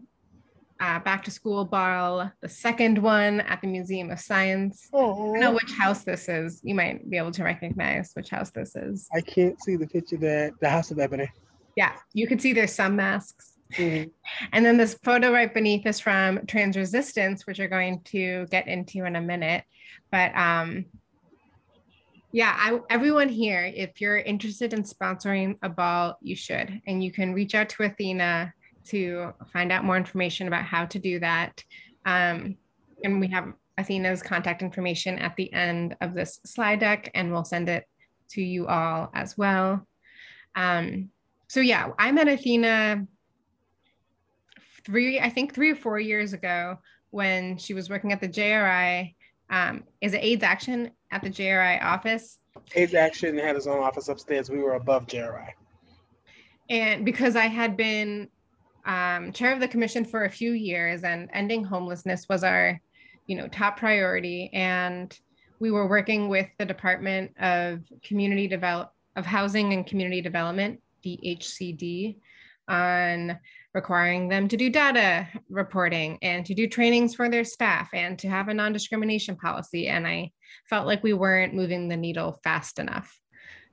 B: uh, back to school ball, the second one at the Museum of Science. Oh. I know which house this is. You might be able to recognize which house this is.
C: I can't see the picture there. The House of Ebony.
B: Yeah, you can see there's some masks. Mm-hmm. And then this photo right beneath is from Trans Resistance, which we're going to get into in a minute. But um, yeah, I, everyone here, if you're interested in sponsoring a ball, you should. And you can reach out to Athena to find out more information about how to do that. Um, and we have Athena's contact information at the end of this slide deck, and we'll send it to you all as well. Um, so yeah, I met Athena three, I think three or four years ago when she was working at the JRI. Um, is it AIDS Action at the JRI office?
C: AIDS Action had his own office upstairs. We were above JRI.
B: And because I had been um, chair of the commission for a few years and ending homelessness was our, you know, top priority. And we were working with the Department of Community Develop of Housing and Community Development, DHCD, on requiring them to do data reporting and to do trainings for their staff and to have a non-discrimination policy. And I felt like we weren't moving the needle fast enough.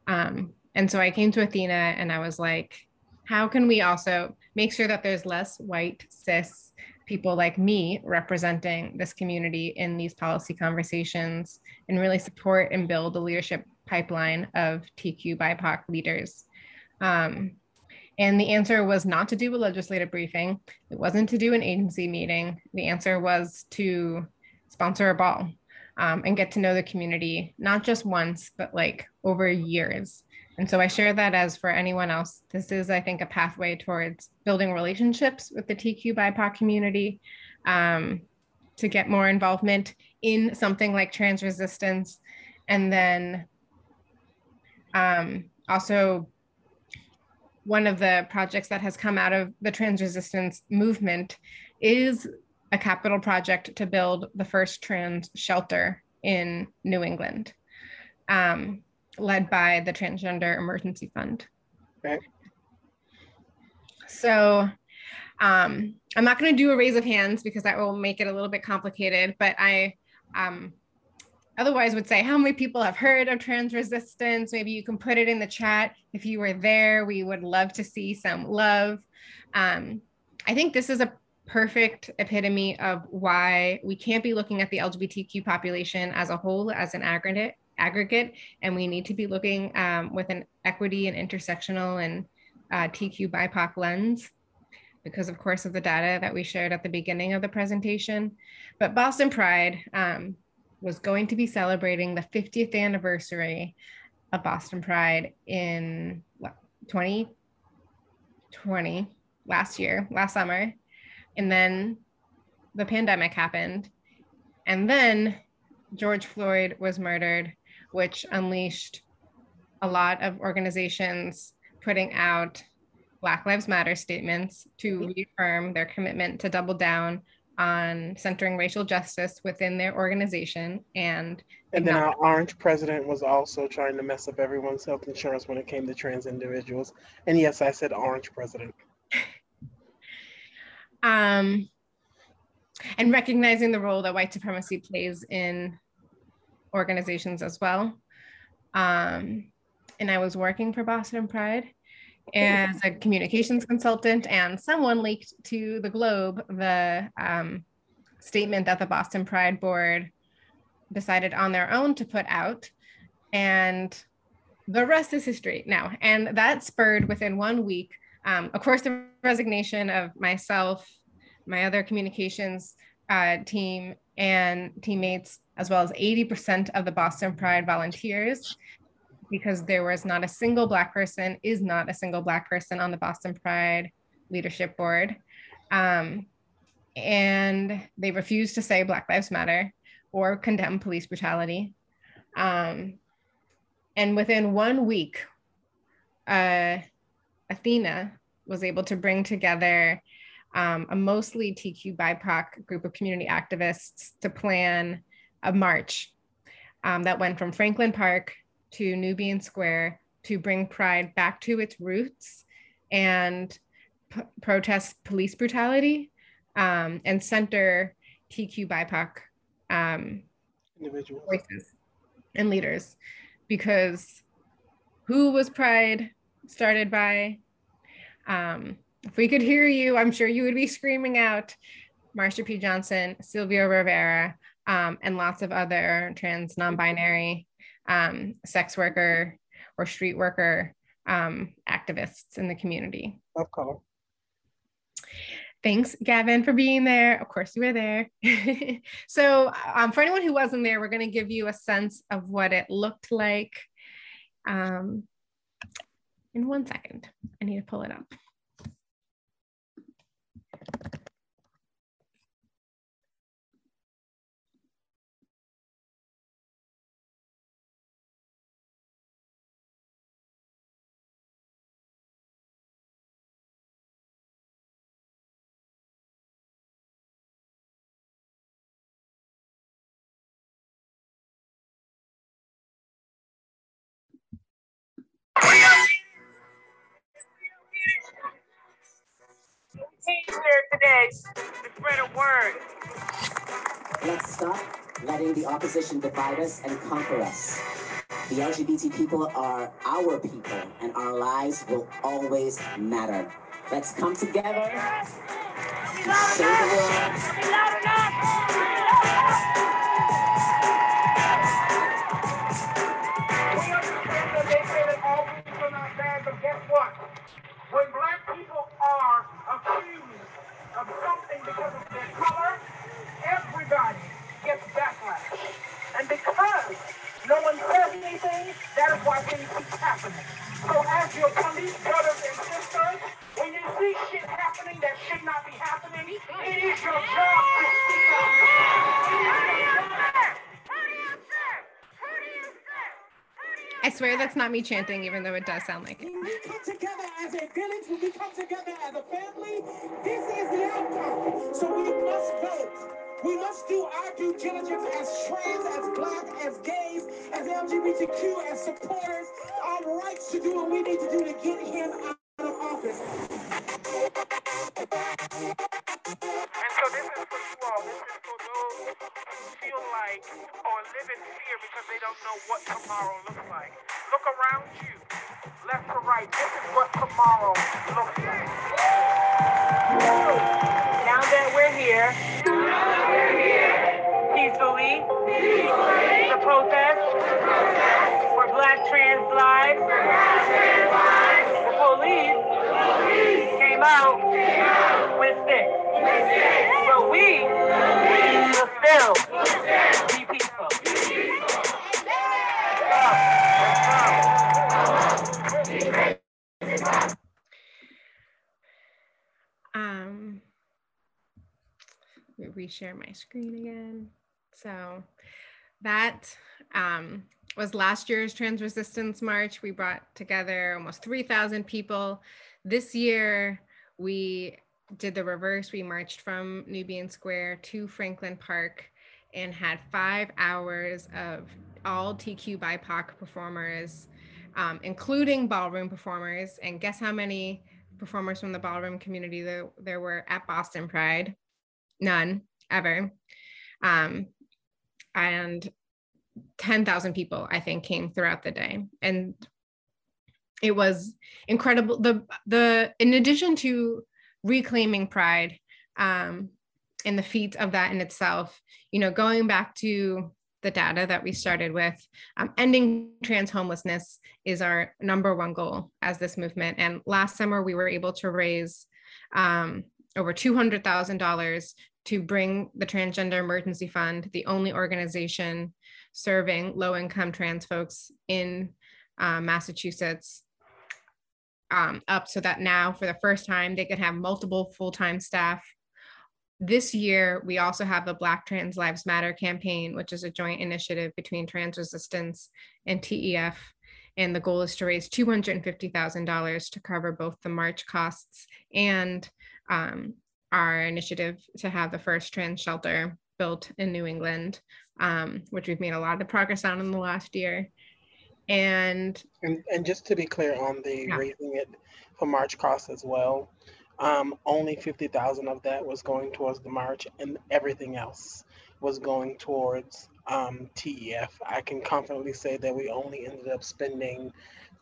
B: Um, and so I came to Athena and I was like, how can we also make sure that there's less white cis people like me representing this community in these policy conversations and really support and build the leadership pipeline of TQ BIPOC leaders. Um, and the answer was not to do a legislative briefing. It wasn't to do an agency meeting. The answer was to sponsor a ball um, and get to know the community, not just once, but like over years. And so I share that as for anyone else. This is, I think, a pathway towards building relationships with the TQ BIPOC community um, to get more involvement in something like trans resistance. And then um, also one of the projects that has come out of the trans resistance movement is a capital project to build the first trans shelter in New England, um, led by the Transgender Emergency Fund. Okay. So um, I'm not going to do a raise of hands because that will make it a little bit complicated, but I um, otherwise would say how many people have heard of trans resistance maybe you can put it in the chat if you were there we would love to see some love um, i think this is a perfect epitome of why we can't be looking at the lgbtq population as a whole as an aggregate aggregate and we need to be looking um, with an equity and intersectional and uh, tq bipoc lens because of course of the data that we shared at the beginning of the presentation but boston pride um, was going to be celebrating the 50th anniversary of Boston Pride in what, 2020, last year, last summer. And then the pandemic happened. And then George Floyd was murdered, which unleashed a lot of organizations putting out Black Lives Matter statements to mm-hmm. reaffirm their commitment to double down on centering racial justice within their organization and
C: and then our orange president was also trying to mess up everyone's health insurance when it came to trans individuals. And yes i said orange president
B: um and recognizing the role that white supremacy plays in organizations as well. Um, and I was working for Boston Pride as a communications consultant, and someone leaked to the Globe the um, statement that the Boston Pride Board decided on their own to put out. And the rest is history now. And that spurred within one week, um, of course, the resignation of myself, my other communications uh, team, and teammates, as well as 80% of the Boston Pride volunteers, because there was not a single Black person, is not a single Black person on the Boston Pride leadership board. Um, and they refused to say Black Lives Matter or condemn police brutality. Um, and within one week, uh, Athena was able to bring together um, a mostly TQ BIPOC group of community activists to plan a march um, that went from Franklin Park to Nubian Square to bring Pride back to its roots and p- protest police brutality um, and center TQ BIPOC um, voices and leaders because who was Pride started by? Um, if we could hear you, I'm sure you would be screaming out Marsha P. Johnson, Sylvia Rivera, um, and lots of other trans, non binary, um, sex worker, or street worker um, activists in the community.
J: Of color.
B: Thanks, Gavin, for being there. Of course, you were there. so, um, for anyone who wasn't there, we're going to give you a sense of what it looked like. Um, in one second, I need to pull it up.
C: Here today to spread a word.
K: Let's stop letting the opposition divide us and conquer us. The LGBT people are our people, and our lives will always matter. Let's come together. Show the
C: world. Anything, that is why things keep happening. So as your police brothers and sisters, when you see shit happening that should not be happening, it is your job to speak up.
B: I swear that's not me chanting, even though it does sound like it.
C: When we come together as a village, when we come together as a family, this is the outcome. So we must vote. We must do our due diligence as trans, as black, as gays, as LGBTQ, as supporters, our rights to do what we need to do to get him out of office. And so this is for you all. This is for those who feel like or live in fear because they don't know what tomorrow looks like. Look around you, left to right. This is what tomorrow looks like. That we're here, peacefully, to protest for black trans lives, the police came out with sticks. But we will still be peaceful.
B: Reshare my screen again. So that um, was last year's Trans Resistance March. We brought together almost 3,000 people. This year, we did the reverse. We marched from Nubian Square to Franklin Park and had five hours of all TQ BIPOC performers, um, including ballroom performers. And guess how many performers from the ballroom community there, there were at Boston Pride? None, ever. Um, and 10,000 people, I think, came throughout the day. And it was incredible. The, the, in addition to reclaiming pride um, and the feat of that in itself, you know, going back to the data that we started with, um, ending trans homelessness is our number one goal as this movement. And last summer, we were able to raise um, over $200,000 to bring the Transgender Emergency Fund, the only organization serving low income trans folks in uh, Massachusetts, um, up so that now, for the first time, they could have multiple full time staff. This year, we also have the Black Trans Lives Matter campaign, which is a joint initiative between Trans Resistance and TEF. And the goal is to raise $250,000 to cover both the march costs and um, our initiative to have the first trans shelter built in New England, um, which we've made a lot of progress on in the last year. And
C: and, and just to be clear on the yeah. raising it for March costs as well, um, only 50,000 of that was going towards the March and everything else was going towards um, TEF. I can confidently say that we only ended up spending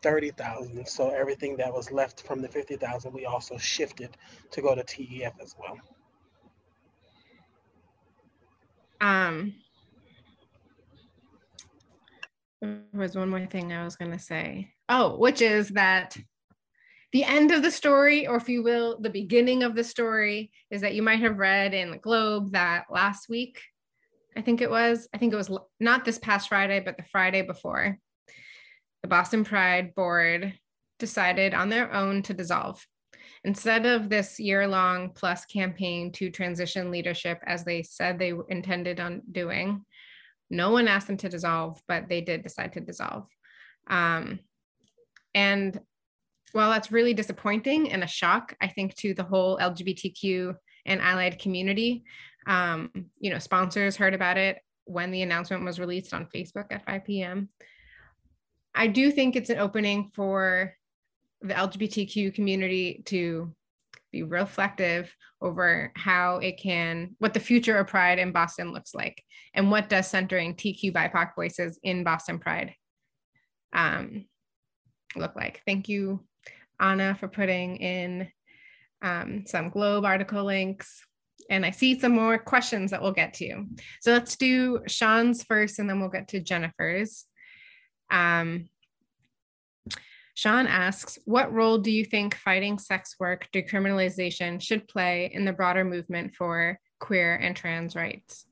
C: 30,000. So everything that was left from the 50,000, we also shifted to go to TEF as well.
B: Um, there was one more thing I was going to say. Oh, which is that the end of the story, or if you will, the beginning of the story, is that you might have read in the Globe that last week, I think it was, I think it was not this past Friday, but the Friday before, the Boston Pride Board decided on their own to dissolve. Instead of this year long plus campaign to transition leadership as they said they intended on doing, no one asked them to dissolve, but they did decide to dissolve. Um, and while that's really disappointing and a shock, I think, to the whole LGBTQ and allied community, um, you know, sponsors heard about it when the announcement was released on Facebook at 5 p.m. I do think it's an opening for the LGBTQ community to be reflective over how it can, what the future of Pride in Boston looks like, and what does centering TQ BIPOC voices in Boston Pride um, look like. Thank you, Anna, for putting in um, some Globe article links. And I see some more questions that we'll get to. So let's do Sean's first, and then we'll get to Jennifer's. Um, Sean asks, what role do you think fighting sex work decriminalization should play in the broader movement for queer and trans rights?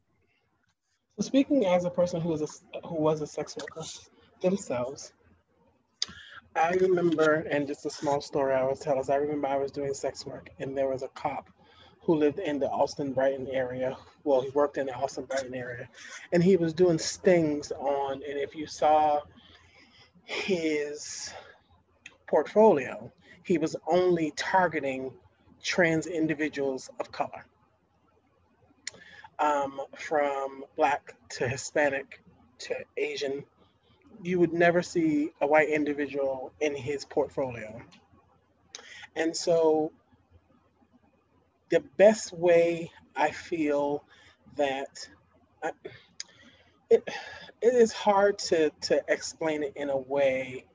C: So speaking as a person who was a, who was a sex worker themselves, I remember, and just a small story I will tell us, I remember I was doing sex work and there was a cop who lived in the Allston Brighton area. Well, he worked in the Allston Brighton area and he was doing stings on, and if you saw his portfolio, he was only targeting trans individuals of color, um, from Black to Hispanic to Asian. You would never see a white individual in his portfolio. And so, the best way I feel that I, it, it is hard to, to explain it in a way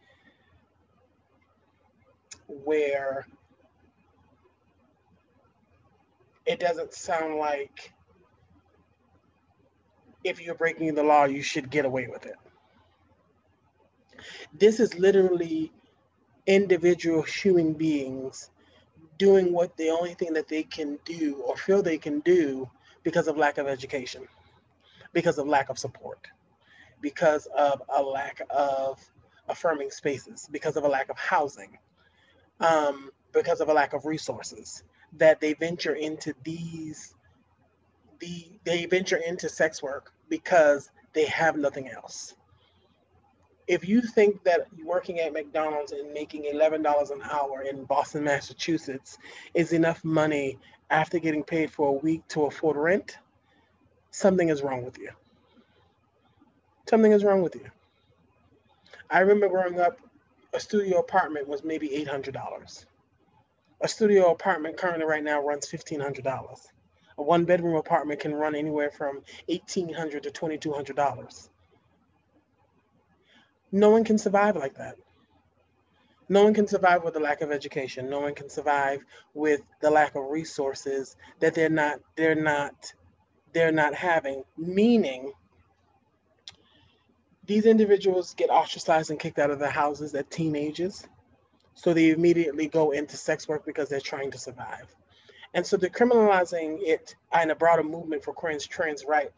C: where it doesn't sound like if you're breaking the law, you should get away with it. This is literally individual human beings doing what the only thing that they can do or feel they can do because of lack of education, because of lack of support because of a lack of affirming spaces, because of a lack of housing, um, because of a lack of resources, that they venture into these, the they venture into sex work because they have nothing else. If you think that working at McDonald's and making $11 an hour in Boston, Massachusetts is enough money after getting paid for a week to afford rent, something is wrong with you something is wrong with you. I remember growing up, a studio apartment was maybe $800. A studio apartment currently right now runs $1,500. A one bedroom apartment can run anywhere from $1,800 to $2,200. no one can survive like that. No one can survive with the lack of education. No one can survive with the lack of resources that they're not they're not they're not having. Meaning, these individuals get ostracized and kicked out of their houses at teenagers. So they immediately go into sex work because they're trying to survive. And so decriminalizing it and a broader movement for queer trans right,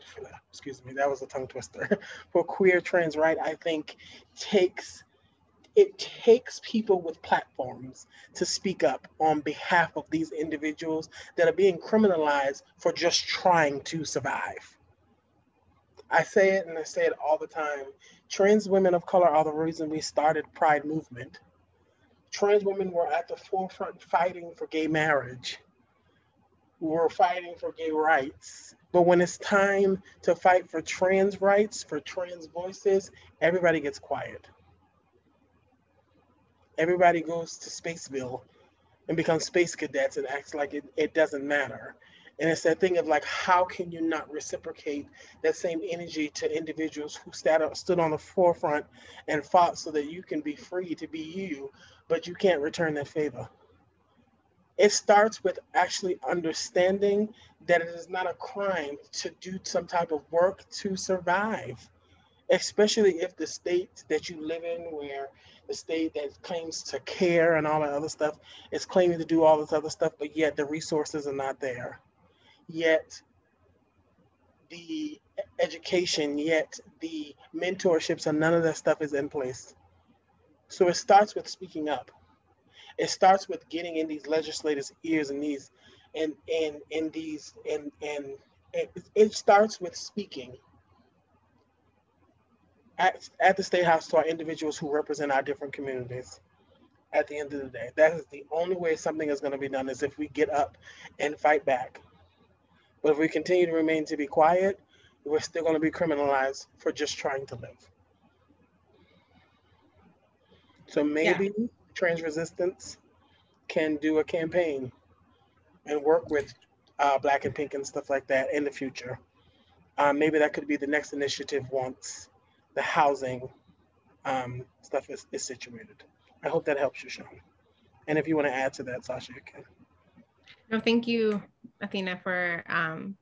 C: excuse me, that was a tongue twister, for queer trans right, I think takes it takes people with platforms to speak up on behalf of these individuals that are being criminalized for just trying to survive. I say it and I say it all the time. Trans women of color are the reason we started Pride movement. Trans women were at the forefront fighting for gay marriage. We were fighting for gay rights. But when it's time to fight for trans rights, for trans voices, everybody gets quiet everybody goes to Spaceville and becomes space cadets and acts like it, it doesn't matter. And it's that thing of like, how can you not reciprocate that same energy to individuals who up, stood on the forefront and fought so that you can be free to be you, but you can't return that favor? It starts with actually understanding that it is not a crime to do some type of work to survive, especially if the state that you live in, where the state that claims to care and all that other stuff is claiming to do all this other stuff, but yet the resources are not there. Yet the education, yet the mentorships and none of that stuff is in place. So it starts with speaking up. It starts with getting in these legislators' ears and these and and and these and and it, it starts with speaking at, at the State House to our individuals who represent our different communities at the end of the day. That is the only way something is going to be done is if we get up and fight back. But if we continue to remain to be quiet, we're still going to be criminalized for just trying to live. So maybe yeah. trans resistance can do a campaign and work with uh, Black and Pink and stuff like that in the future. Um, maybe that could be the next initiative once the housing um, stuff is, is situated. I hope that helps you, Sean. And if you want to add to that, Sasha, you can.
B: No, thank you, Athena, for um,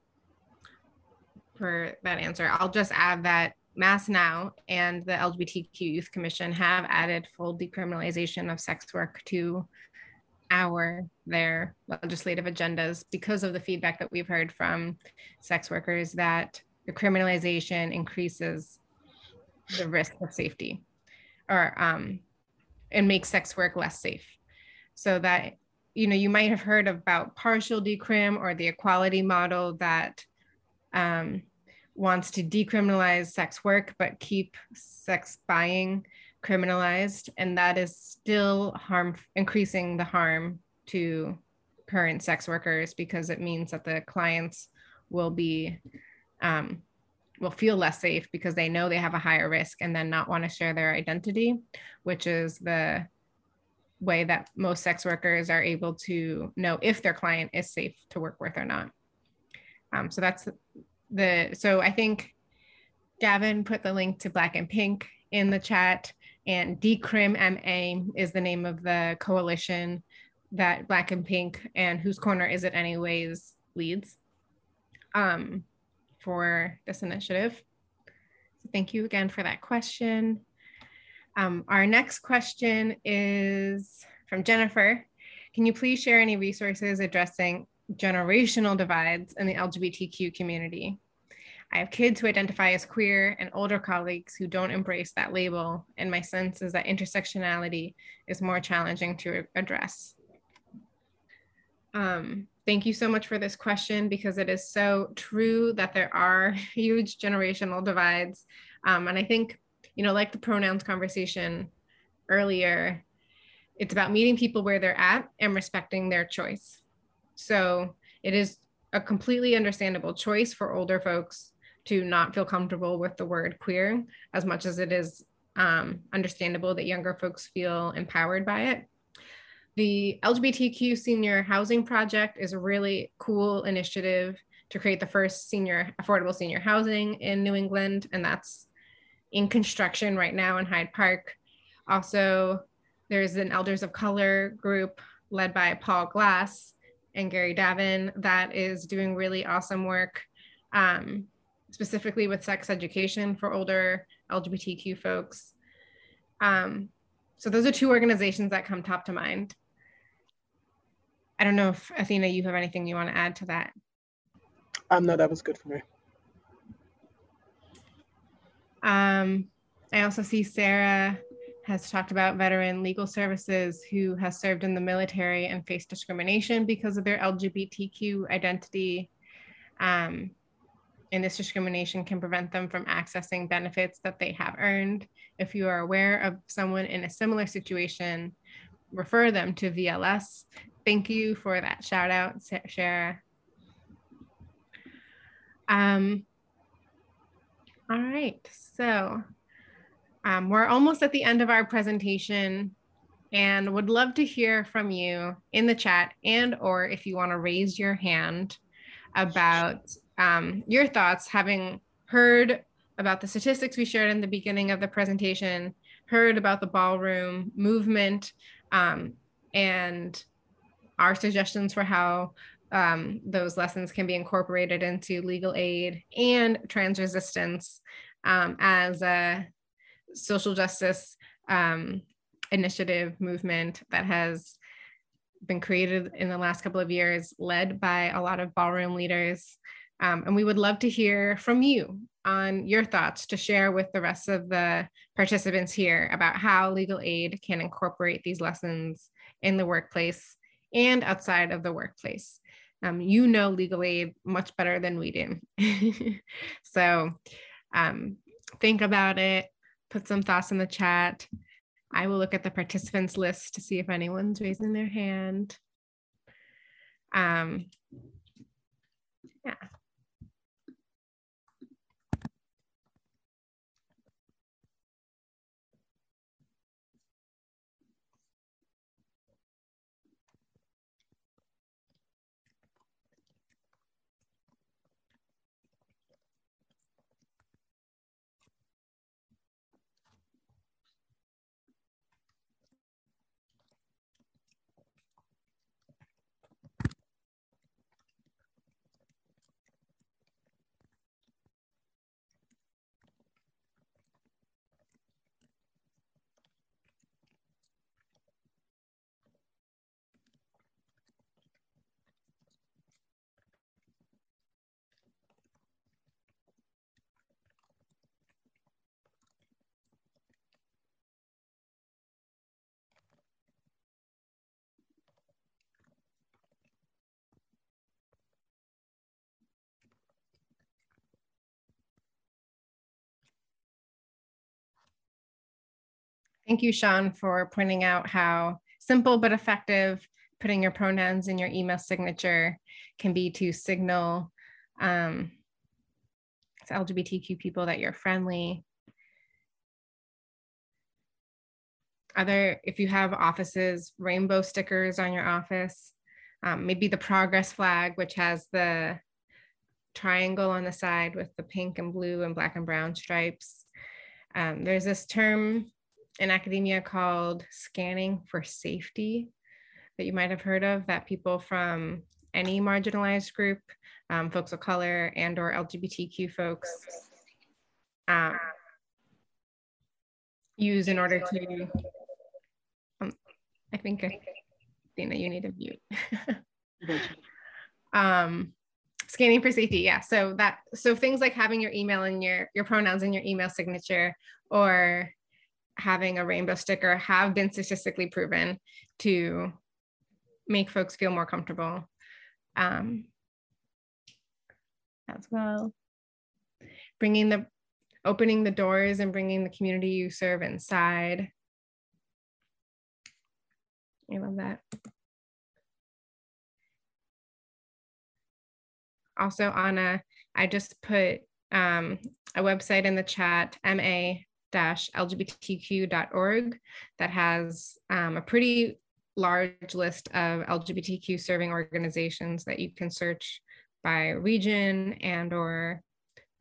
B: for that answer. I'll just add that Mass NOW and the LGBTQ Youth Commission have added full decriminalization of sex work to our their legislative agendas because of the feedback that we've heard from sex workers that the criminalization increases the risk of safety or um, and make sex work less safe. So that you know you might have heard about partial decrim or the equality model that um, wants to decriminalize sex work but keep sex buying criminalized. And that is still harm increasing the harm to current sex workers because it means that the clients will be um, will feel less safe because they know they have a higher risk and then not want to share their identity, which is the way that most sex workers are able to know if their client is safe to work with or not. Um, so that's the, so I think Gavin put the link to Black and Pink in the chat and Decrim MA is the name of the coalition that Black and Pink and Whose Corner Is It Anyways leads. Um, for this initiative. So thank you again for that question. Um, our next question is from Jennifer. Can you please share any resources addressing generational divides in the LGBTQ community? I have kids who identify as queer and older colleagues who don't embrace that label, and my sense is that intersectionality is more challenging to address. Um, thank you so much for this question because it is so true that there are huge generational divides. Um, and I think, you know, like the pronouns conversation earlier, it's about meeting people where they're at and respecting their choice. So it is a completely understandable choice for older folks to not feel comfortable with the word queer as much as it is um, understandable that younger folks feel empowered by it. The LGBTQ Senior Housing Project is a really cool initiative to create the first senior affordable senior housing in New England, and that's in construction right now in Hyde Park. Also, there's an Elders of Color group led by Paul Glass and Gary Davin that is doing really awesome work, um, specifically with sex education for older LGBTQ folks. Um, so those are two organizations that come top to mind. I don't know if Athena, you have anything you want to add to that.
C: Um, no, that was good for me.
B: Um, I also see Sarah has talked about veteran legal services who has served in the military and faced discrimination because of their LGBTQ identity. Um, and this discrimination can prevent them from accessing benefits that they have earned. If you are aware of someone in a similar situation, refer them to VLS. Thank you for that shout out, Sarah. Um, all right, so um, we're almost at the end of our presentation and would love to hear from you in the chat and or if you want to raise your hand about um, your thoughts having heard about the statistics we shared in the beginning of the presentation, heard about the ballroom movement um, and our suggestions for how um, those lessons can be incorporated into legal aid and trans resistance um, as a social justice um, initiative movement that has been created in the last couple of years, led by a lot of ballroom leaders. Um, and we would love to hear from you on your thoughts to share with the rest of the participants here about how legal aid can incorporate these lessons in the workplace and outside of the workplace. Um, you know legal aid much better than we do. so um, think about it, put some thoughts in the chat. I will look at the participants list to see if anyone's raising their hand. Um, yeah. Thank you, Sean, for pointing out how simple but effective putting your pronouns in your email signature can be to signal um, to LGBTQ people that you're friendly. Other, if you have offices, rainbow stickers on your office, um, maybe the progress flag, which has the triangle on the side with the pink and blue and black and brown stripes. Um, there's this term in academia called scanning for safety that you might have heard of that people from any marginalized group, um, folks of color and or LGBTQ folks um, use in order to, um, I think, I that you need to mute. um, scanning for safety, yeah. So that, so things like having your email and your, your pronouns in your email signature or having a rainbow sticker have been statistically proven to make folks feel more comfortable um, as well. Bringing the, opening the doors and bringing the community you serve inside. I love that. Also, Anna, I just put um, a website in the chat, ma lgbtq.org that has um, a pretty large list of LGBTQ serving organizations that you can search by region and or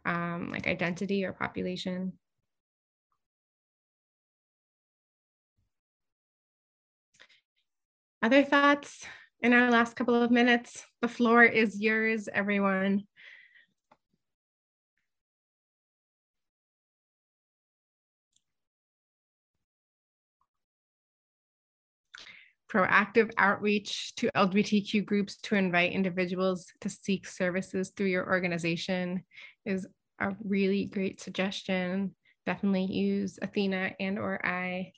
B: um, like identity or population. Other thoughts in our last couple of minutes? The floor is yours, everyone. Proactive outreach to LGBTQ groups to invite individuals to seek services through your organization is a really great suggestion. Definitely use Athena and or I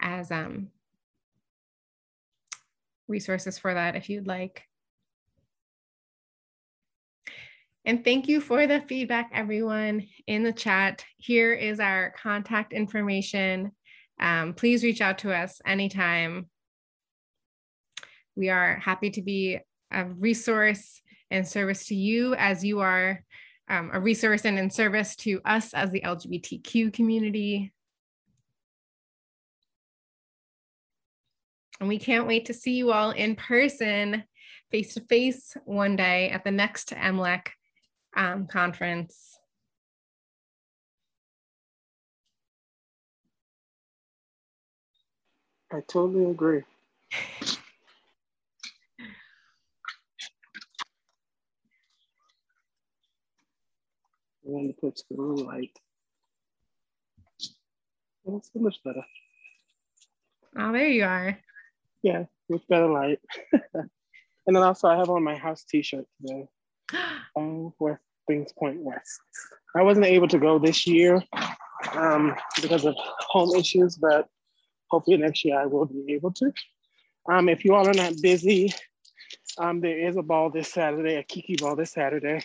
B: as um, resources for that if you'd like. And thank you for the feedback, everyone in the chat. Here is our contact information. Um, please reach out to us anytime we are happy to be a resource and service to you as you are um, a resource and in service to us as the LGBTQ community. And we can't wait to see you all in person, face to face one day at the next MLAC um, conference.
C: I totally agree. I want to put the room light. That's so much better.
B: Oh, there you are.
C: Yeah, with better light. and then also I have on my house t-shirt today. um, West Things Point West. I wasn't able to go this year um, because of home issues, but hopefully next year I will be able to. Um, if you all are not busy, um, there is a ball this Saturday, a Kiki ball this Saturday.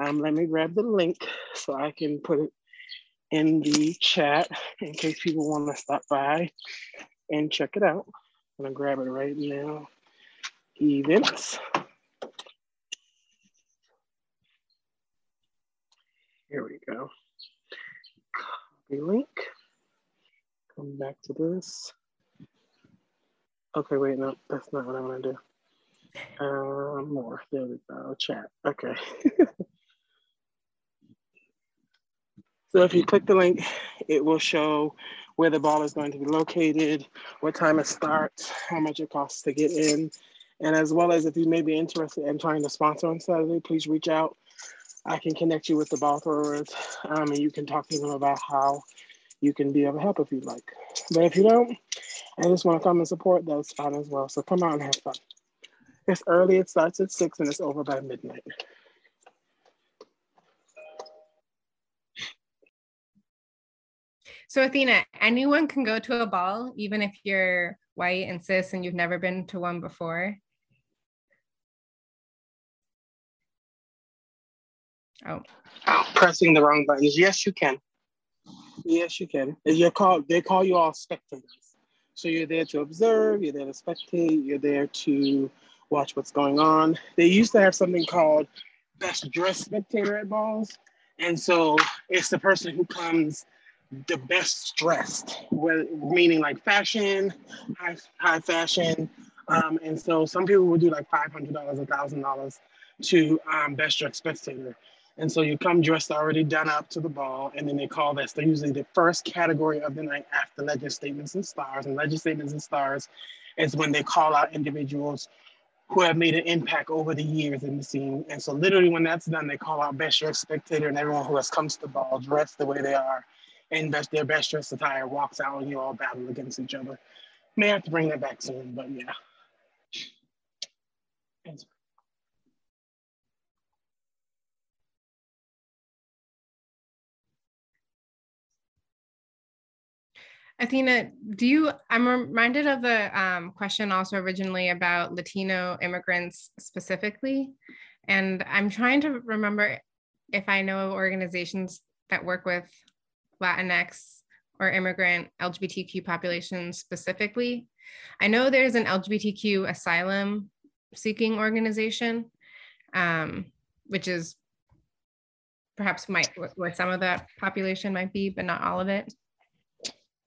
C: Um, let me grab the link so I can put it in the chat in case people want to stop by and check it out. I'm gonna grab it right now. Events. Here we go. Copy link. Come back to this. Okay, wait, no, that's not what I want to do. Uh, more. There we go. Chat. Okay. So if you click the link, it will show where the ball is going to be located, what time it starts, how much it costs to get in, and as well as if you may be interested in trying to sponsor on Saturday, please reach out. I can connect you with the ball throwers um, and you can talk to them about how you can be of help if you'd like. But if you don't, I just want to come and support, that's fine as well. So come out and have fun. It's early, it starts at six and it's over by midnight.
B: So Athena, anyone can go to a ball, even if you're white and cis and you've never been to one before. Oh.
C: oh pressing the wrong buttons. Yes, you can. Yes, you can. You're called, they call you all spectators. So you're there to observe, you're there to spectate, you're there to watch what's going on. They used to have something called best dressed spectator at balls. And so it's the person who comes the best dressed, meaning like fashion, high, high fashion. Um, and so some people would do like $500, $1,000 to um, best dressed spectator. And so you come dressed already done up to the ball, and then they call that so usually the first category of the night after legend statements and stars. And legend statements and stars is when they call out individuals who have made an impact over the years in the scene. And so literally when that's done, they call out best dressed spectator and everyone who has come to the ball dressed the way they are and best, their best dressed attire walks out and you all battle against each other. May have to bring that back soon, but yeah.
B: Athena, do you, I'm reminded of the um, question also originally about Latino immigrants specifically. And I'm trying to remember if I know of organizations that work with Latinx or immigrant LGBTQ populations specifically. I know there's an LGBTQ asylum seeking organization, um, which is perhaps might where some of that population might be, but not all of it.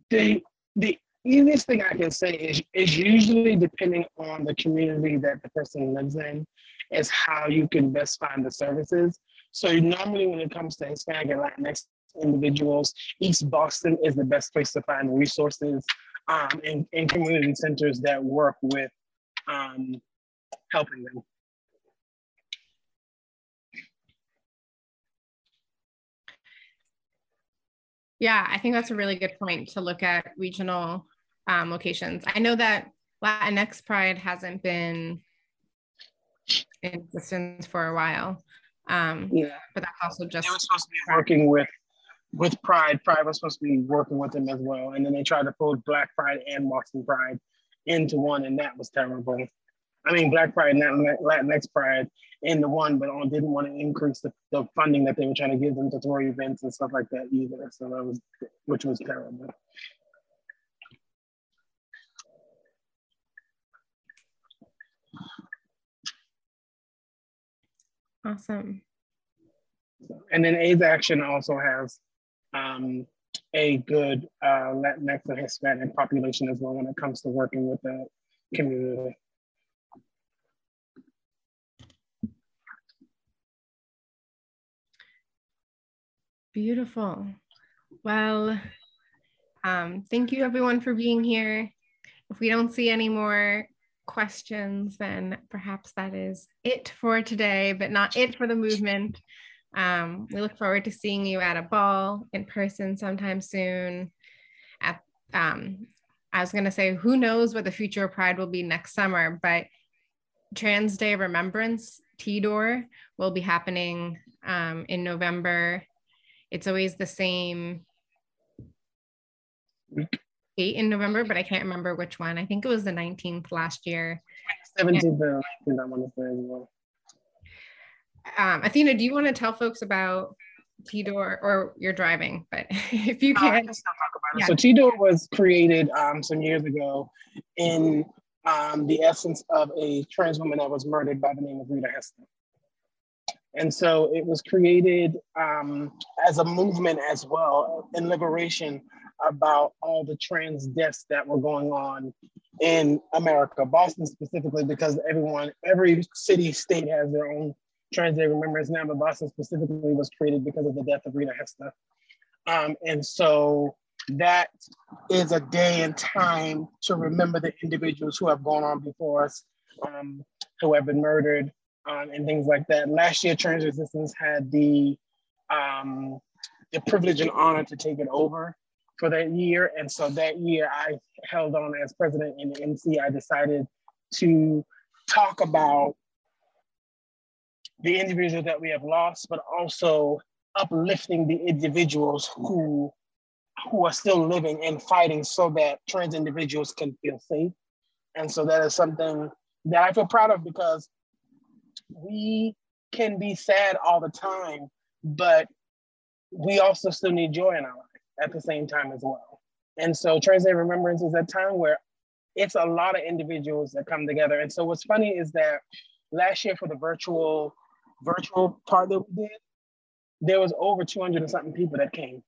C: The the easiest thing I can say is is usually depending on the community that the person lives in, is how you can best find the services. So normally when it comes to Hispanic and Latinx individuals. East Boston is the best place to find resources um, and, and community centers that work with um, helping them.
B: Yeah, I think that's a really good point to look at regional um, locations. I know that Latinx Pride hasn't been in existence for a while. Um,
C: yeah,
B: but that's also just
C: they were supposed to be working with with Pride. Pride was supposed to be working with them as well, and then they tried to pull Black Pride and Boston Pride into one, and that was terrible. I mean, Black Pride and Latinx Pride into one, but didn't want to increase the, the funding that they were trying to give them to throw events and stuff like that either. So that was, which was terrible.
B: Awesome.
C: And then AIDS Action also has um, a good uh, Latinx and Hispanic population as well when it comes to working with the community.
B: Beautiful. Well, um, thank you everyone for being here. If we don't see any more questions, then perhaps that is it for today, but not it for the movement. Um, we look forward to seeing you at a ball in person sometime soon. At um, I was going to say, who knows what the future of Pride will be next summer, but Trans Day Remembrance, TDOR, will be happening um, in November. It's always the same date in November, but I can't remember which one. I think it was the 19th last year.
C: 17th and 19th, I want to say as well.
B: Um, Athena, do you want to tell folks about TDOR or you're driving, but if you can. Uh,
C: yeah. So TDOR was created um, some years ago in um, the essence of a trans woman that was murdered by the name of Rita Hester. And so it was created um, as a movement as well in liberation about all the trans deaths that were going on in America, Boston specifically, because everyone, every city, state has their own Trans Day Remembrance now, but Boston specifically was created because of the death of Rita Hester. Um, and so that is a day and time to remember the individuals who have gone on before us, um, who have been murdered, um, and things like that. Last year, Trans Resistance had the um, the privilege and honor to take it over for that year. And so that year I held on as president in the MC. I decided to talk about the individuals that we have lost, but also uplifting the individuals who who are still living and fighting so that trans individuals can feel safe. And so that is something that I feel proud of because we can be sad all the time, but we also still need joy in our life at the same time as well. And so Trans Day Remembrance is a time where it's a lot of individuals that come together. And so what's funny is that last year for the virtual virtual part that we did, there was over 200 and something people that came.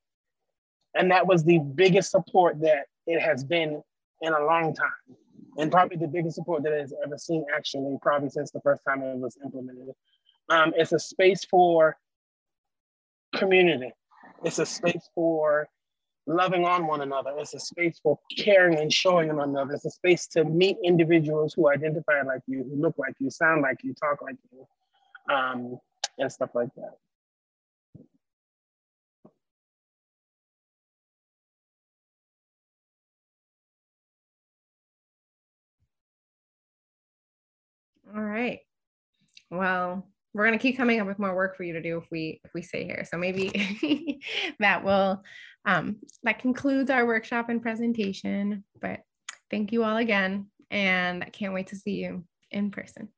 C: And that was the biggest support that it has been in a long time. And probably the biggest support that it has ever seen actually, probably since the first time it was implemented. Um, it's a space for community. It's a space for loving on one another. It's a space for caring and showing one another. It's a space to meet individuals who identify like you, who look like you, sound like you, talk like you, um, and stuff like that.
B: All right. Well, we're to keep coming up with more work for you to do if we if we stay here. So maybe that will um, that concludes our workshop and presentation. But thank you all again, and I can't wait to see you in person.